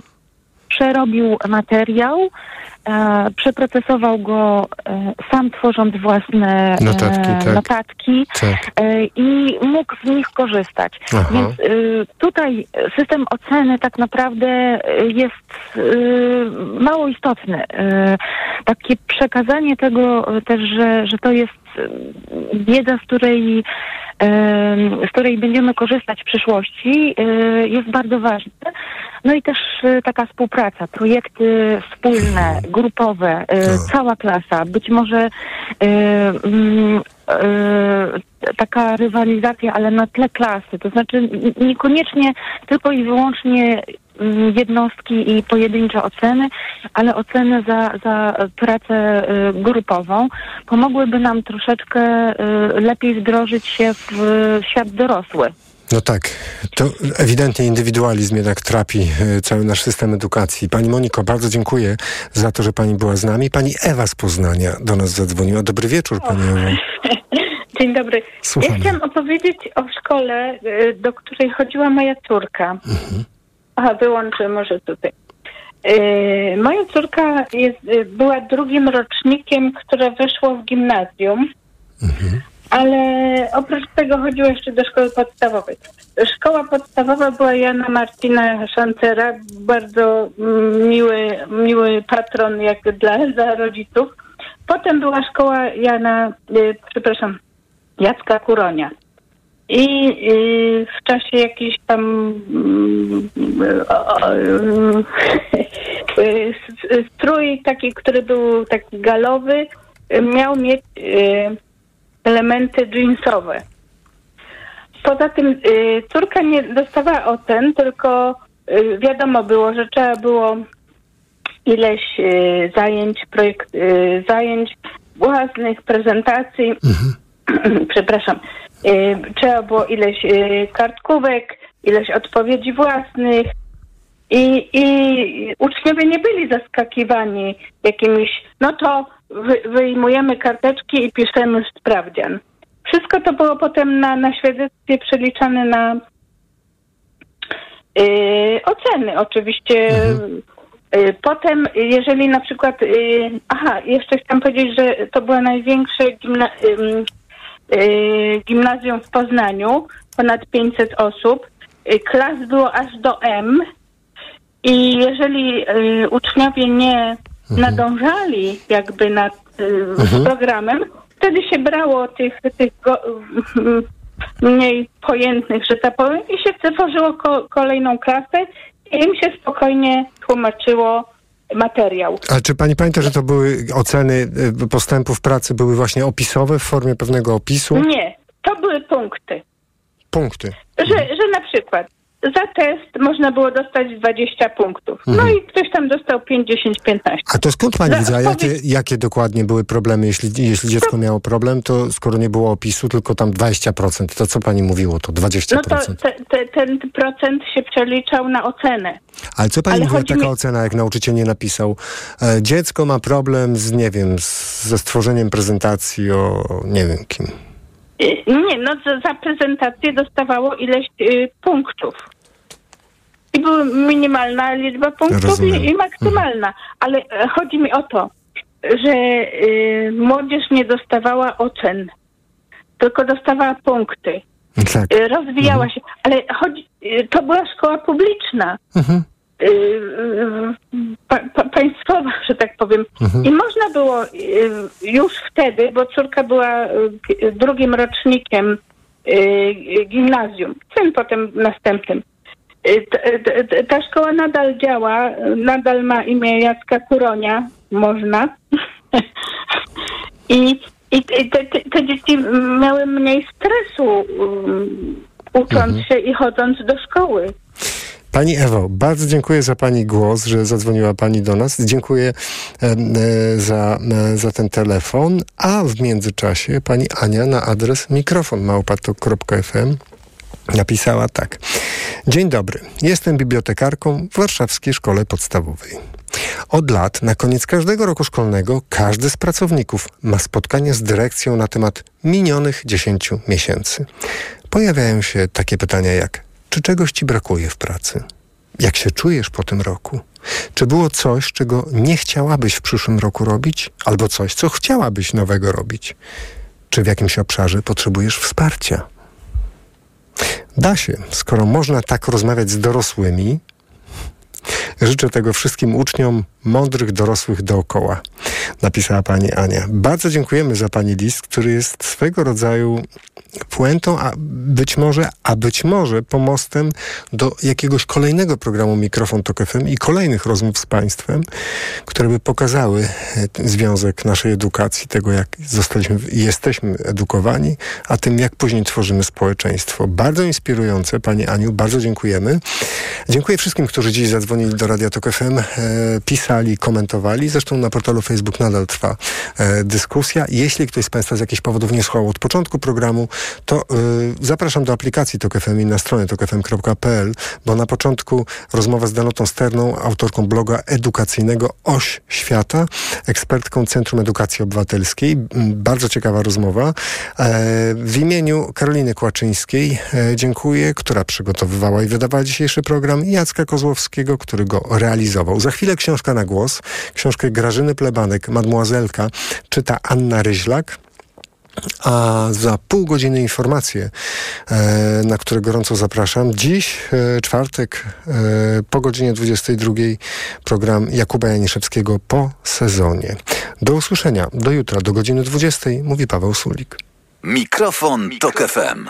przerobił materiał, e, przeprocesował go e, sam tworząc własne e, Notatki, tak. notatki Tak. i mógł z nich korzystać. Aha. Więc tutaj system oceny tak naprawdę jest mało istotny. Takie przekazanie tego też, że, że to jest wiedza, z której, z której będziemy korzystać w przyszłości, y, jest bardzo ważne. No i też y, taka współpraca, projekty wspólne, grupowe, y, cała klasa, być może mm, taka rywalizacja, ale na tle klasy, to znaczy niekoniecznie tylko i wyłącznie jednostki i pojedyncze oceny, ale oceny za, za pracę y, grupową pomogłyby nam troszeczkę y, lepiej wdrożyć się w świat dorosły. No tak, to ewidentnie indywidualizm jednak trapi e, cały nasz system edukacji. Pani Moniko, bardzo dziękuję za to, że Pani była z nami. Pani Ewa z Poznania do nas zadzwoniła. Dobry wieczór, Pani Ewo. Dzień dobry. Słuchamy. Ja chciałam opowiedzieć o szkole, y, do której chodziła moja córka. Aha, wyłączę może tutaj. Y, Moja córka jest, y, była drugim rocznikiem, które wyszło w gimnazjum, ale oprócz tego chodziła jeszcze do szkoły podstawowej. Szkoła podstawowa była Jana Marcina Szancera, bardzo miły, miły patron jak dla, dla rodziców. Potem była szkoła Jana, y, przepraszam, Jacka Kuronia. I y, w czasie jakiejś tam mm, y, s- strój taki, który był taki galowy, y, miał mieć y, elementy jeansowe. Poza tym y, córka nie dostawała ocen, tylko y, wiadomo było, że trzeba było ileś y, zajęć, projekt, y, zajęć własnych, prezentacji, przepraszam, y, trzeba było ileś y, kartkówek, ileś odpowiedzi własnych I, I uczniowie nie byli zaskakiwani jakimiś, no to wy, wyjmujemy karteczki i piszemy sprawdzian. Wszystko to było potem na, na świadectwie przeliczane na y, oceny. Oczywiście y, potem, jeżeli na przykład, y, aha, jeszcze chciałam powiedzieć, że to było największe gimna, y, gimnazjum w Poznaniu, ponad 500 osób. Y, Klas było aż do M. I jeżeli y, uczniowie nie nadążali jakby nad y, z programem, wtedy się brało tych, tych go, mm, mniej pojętnych, że tak powiem, i się tworzyło ko- kolejną klasę i im się spokojnie tłumaczyło materiał. A czy pani pamięta, że to były oceny y, postępów pracy, były właśnie opisowe w formie pewnego opisu? Nie, to były punkty. Punkty. Że, że na przykład za test można było dostać 20 punktów. No Mhm. i ktoś tam dostał 5, 10, 15. A to skąd pani Za wiedza, jakie, jakie dokładnie były problemy? Jeśli, jeśli dziecko miało problem, to skoro nie było opisu, tylko tam 20%, to co pani mówiło, to 20%? No to te, te, ten procent się przeliczał na ocenę. Ale co pani ale mówiła, taka mi- ocena, jak nauczyciel nie napisał? E, dziecko ma problem z, nie wiem, z, ze stworzeniem prezentacji o nie wiem kim. Y, Nie, no za, prezentację dostawało ileś y, punktów. I była minimalna liczba punktów i, i maksymalna. Ale e, chodzi mi o to, że y, młodzież nie dostawała ocen, tylko dostawała punkty. Tak. Y, rozwijała się. Ale chodzi, y, to była szkoła publiczna. Mhm. Pa, pa, państwowa, że tak powiem. Mhm. I można było y, już wtedy, bo córka była y, drugim rocznikiem y, gimnazjum, syn potem następnym. Ta szkoła nadal działa, nadal ma imię Jacka Kuronia, można. I, i te, te, dzieci miały mniej stresu um, ucząc się i chodząc do szkoły. Pani Ewo, bardzo dziękuję za Pani głos, że zadzwoniła Pani do nas. Dziękuję e, za, e, za ten telefon. A w międzyczasie Pani Ania na adres mikrofon małpatok.fm napisała tak. Dzień dobry. Jestem bibliotekarką w Warszawskiej Szkole Podstawowej. Od lat, na koniec każdego roku szkolnego, każdy z pracowników ma spotkanie z dyrekcją na temat minionych 10 miesięcy. Pojawiają się takie pytania jak: czy czegoś ci brakuje w pracy? Jak się czujesz po tym roku? Czy było coś, czego nie chciałabyś w przyszłym roku robić, albo coś, co chciałabyś nowego robić? Czy w jakimś obszarze potrzebujesz wsparcia? Da się, skoro można tak rozmawiać z dorosłymi. Życzę tego wszystkim uczniom mądrych dorosłych dookoła, napisała pani Ania. Bardzo dziękujemy za pani list, który jest swego rodzaju puentą, a być może, a być może pomostem do jakiegoś kolejnego programu Mikrofon Tok FM i kolejnych rozmów z państwem, które by pokazały e, związek naszej edukacji, tego jak zostaliśmy jesteśmy edukowani, a tym jak później tworzymy społeczeństwo. Bardzo inspirujące, pani Aniu, bardzo dziękujemy. Dziękuję wszystkim, którzy dziś zadzwonili do Radia Tok FM, e, pisali, komentowali. Zresztą na portalu Facebook nadal trwa e, dyskusja. Jeśli ktoś z Państwa z jakichś powodów nie słuchał od początku programu, to y, zapraszam do aplikacji Tok FM i na stronę tokfm.pl, bo na początku rozmowa z Danotą Sterną, autorką bloga edukacyjnego Oś Świata, ekspertką Centrum Edukacji Obywatelskiej. M, Bardzo ciekawa rozmowa. E, w imieniu Karoliny Kłaczyńskiej e, dziękuję, która przygotowywała i wydawała dzisiejszy program i Jacka Kozłowskiego, który go realizował. Za chwilę książka na głos. Książkę Grażyny Plebanek, Mademoiselka, czyta Anna Ryźlak. A za pół godziny informacje, e, na które gorąco zapraszam. Dziś, e, czwartek, e, po godzinie 22, program Jakuba Janiszewskiego po sezonie. Do usłyszenia. Do jutra, do godziny 20, mówi Paweł Sulik. Mikrofon, Tok FM.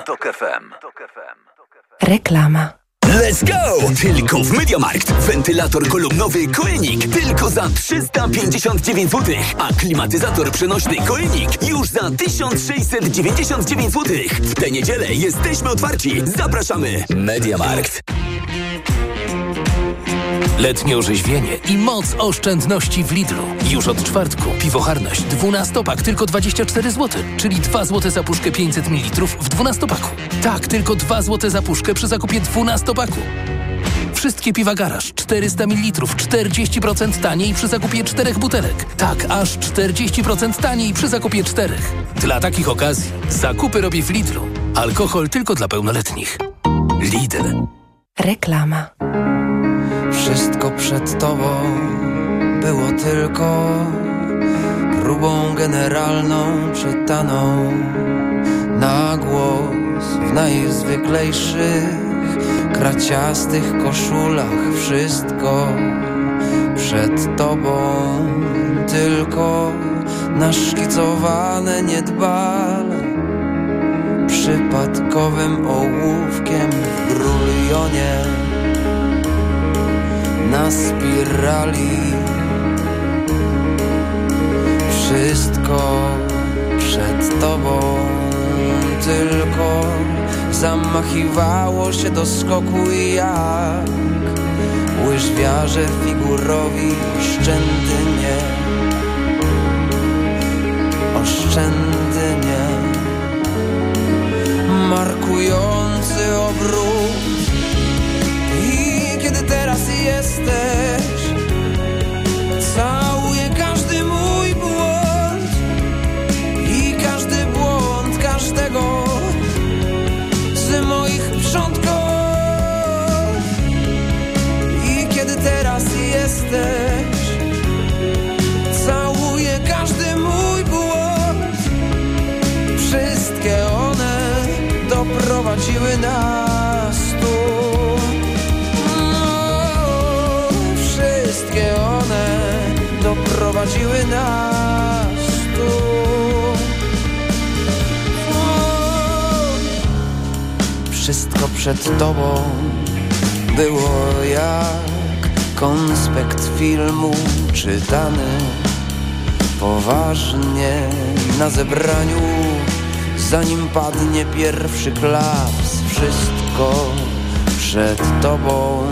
Reklama. Let's go! Tylko w Mediamarkt. Wentylator kolumnowy Koenig tylko za 359 zł, a klimatyzator przenośny Koenig już za 1699 zł. W tę niedzielę jesteśmy otwarci. Zapraszamy. Mediamarkt. Letnie orzeźwienie i moc oszczędności w Lidlu. Już od czwartku piwocharność 12-pak tylko 24 zł, czyli 2 zł za puszkę 500 ml w 12-paku. Tak, tylko 2 zł za puszkę przy zakupie 12-paku. Wszystkie piwa garaż 400 ml 40% taniej przy zakupie czterech butelek. Tak, aż 40% taniej przy zakupie czterech. Dla takich okazji zakupy robię w Lidlu. Alkohol tylko dla pełnoletnich. Lidl. Reklama. Wszystko przed tobą. Było tylko próbą generalną czytaną na głos w najzwyklejszych kraciastych koszulach. Wszystko przed tobą. Tylko naszkicowane niedbale przypadkowym ołówkiem w brulionie na spirali. Wszystko przed tobą tylko zamachiwało się do skoku jak łyżwiarze figurowi oszczędnie. Nie oszczędnie. Markujący obrót jesteś. Całuję każdy mój błąd i każdy błąd każdego z moich przodków. I kiedy teraz jesteś całuję każdy mój błąd. Wszystkie one doprowadziły nas doprowadziły nas tu Wszystko przed tobą było jak konspekt filmu czytany poważnie na zebraniu, zanim padnie pierwszy klaps. Wszystko przed tobą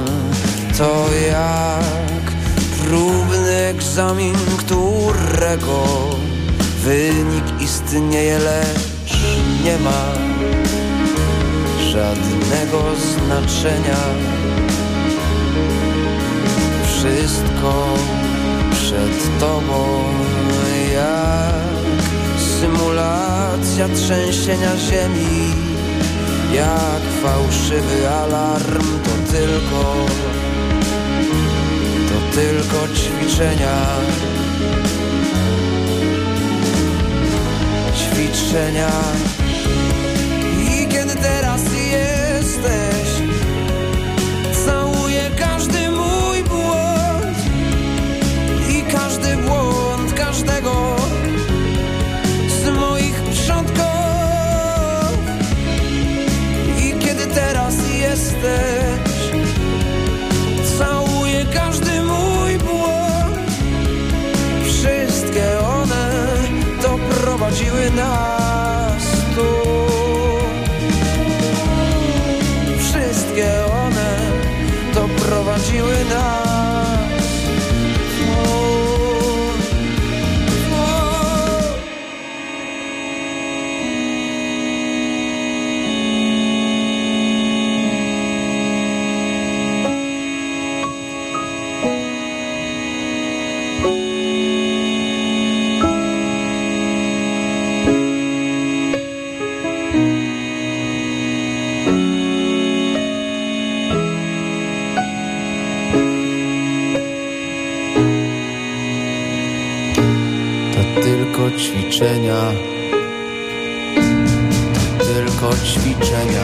to jak próbny egzamin, którego wynik istnieje, lecz nie ma żadnego znaczenia. Wszystko przed tobą jak symulacja trzęsienia ziemi, jak fałszywy alarm, to tylko, tylko ćwiczenia. Ćwiczenia doprowadziły nas ćwiczenia tylko ćwiczenia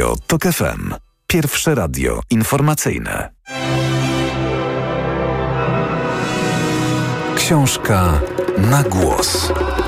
Radio TOK FM. Pierwsze radio informacyjne. Książka na głos.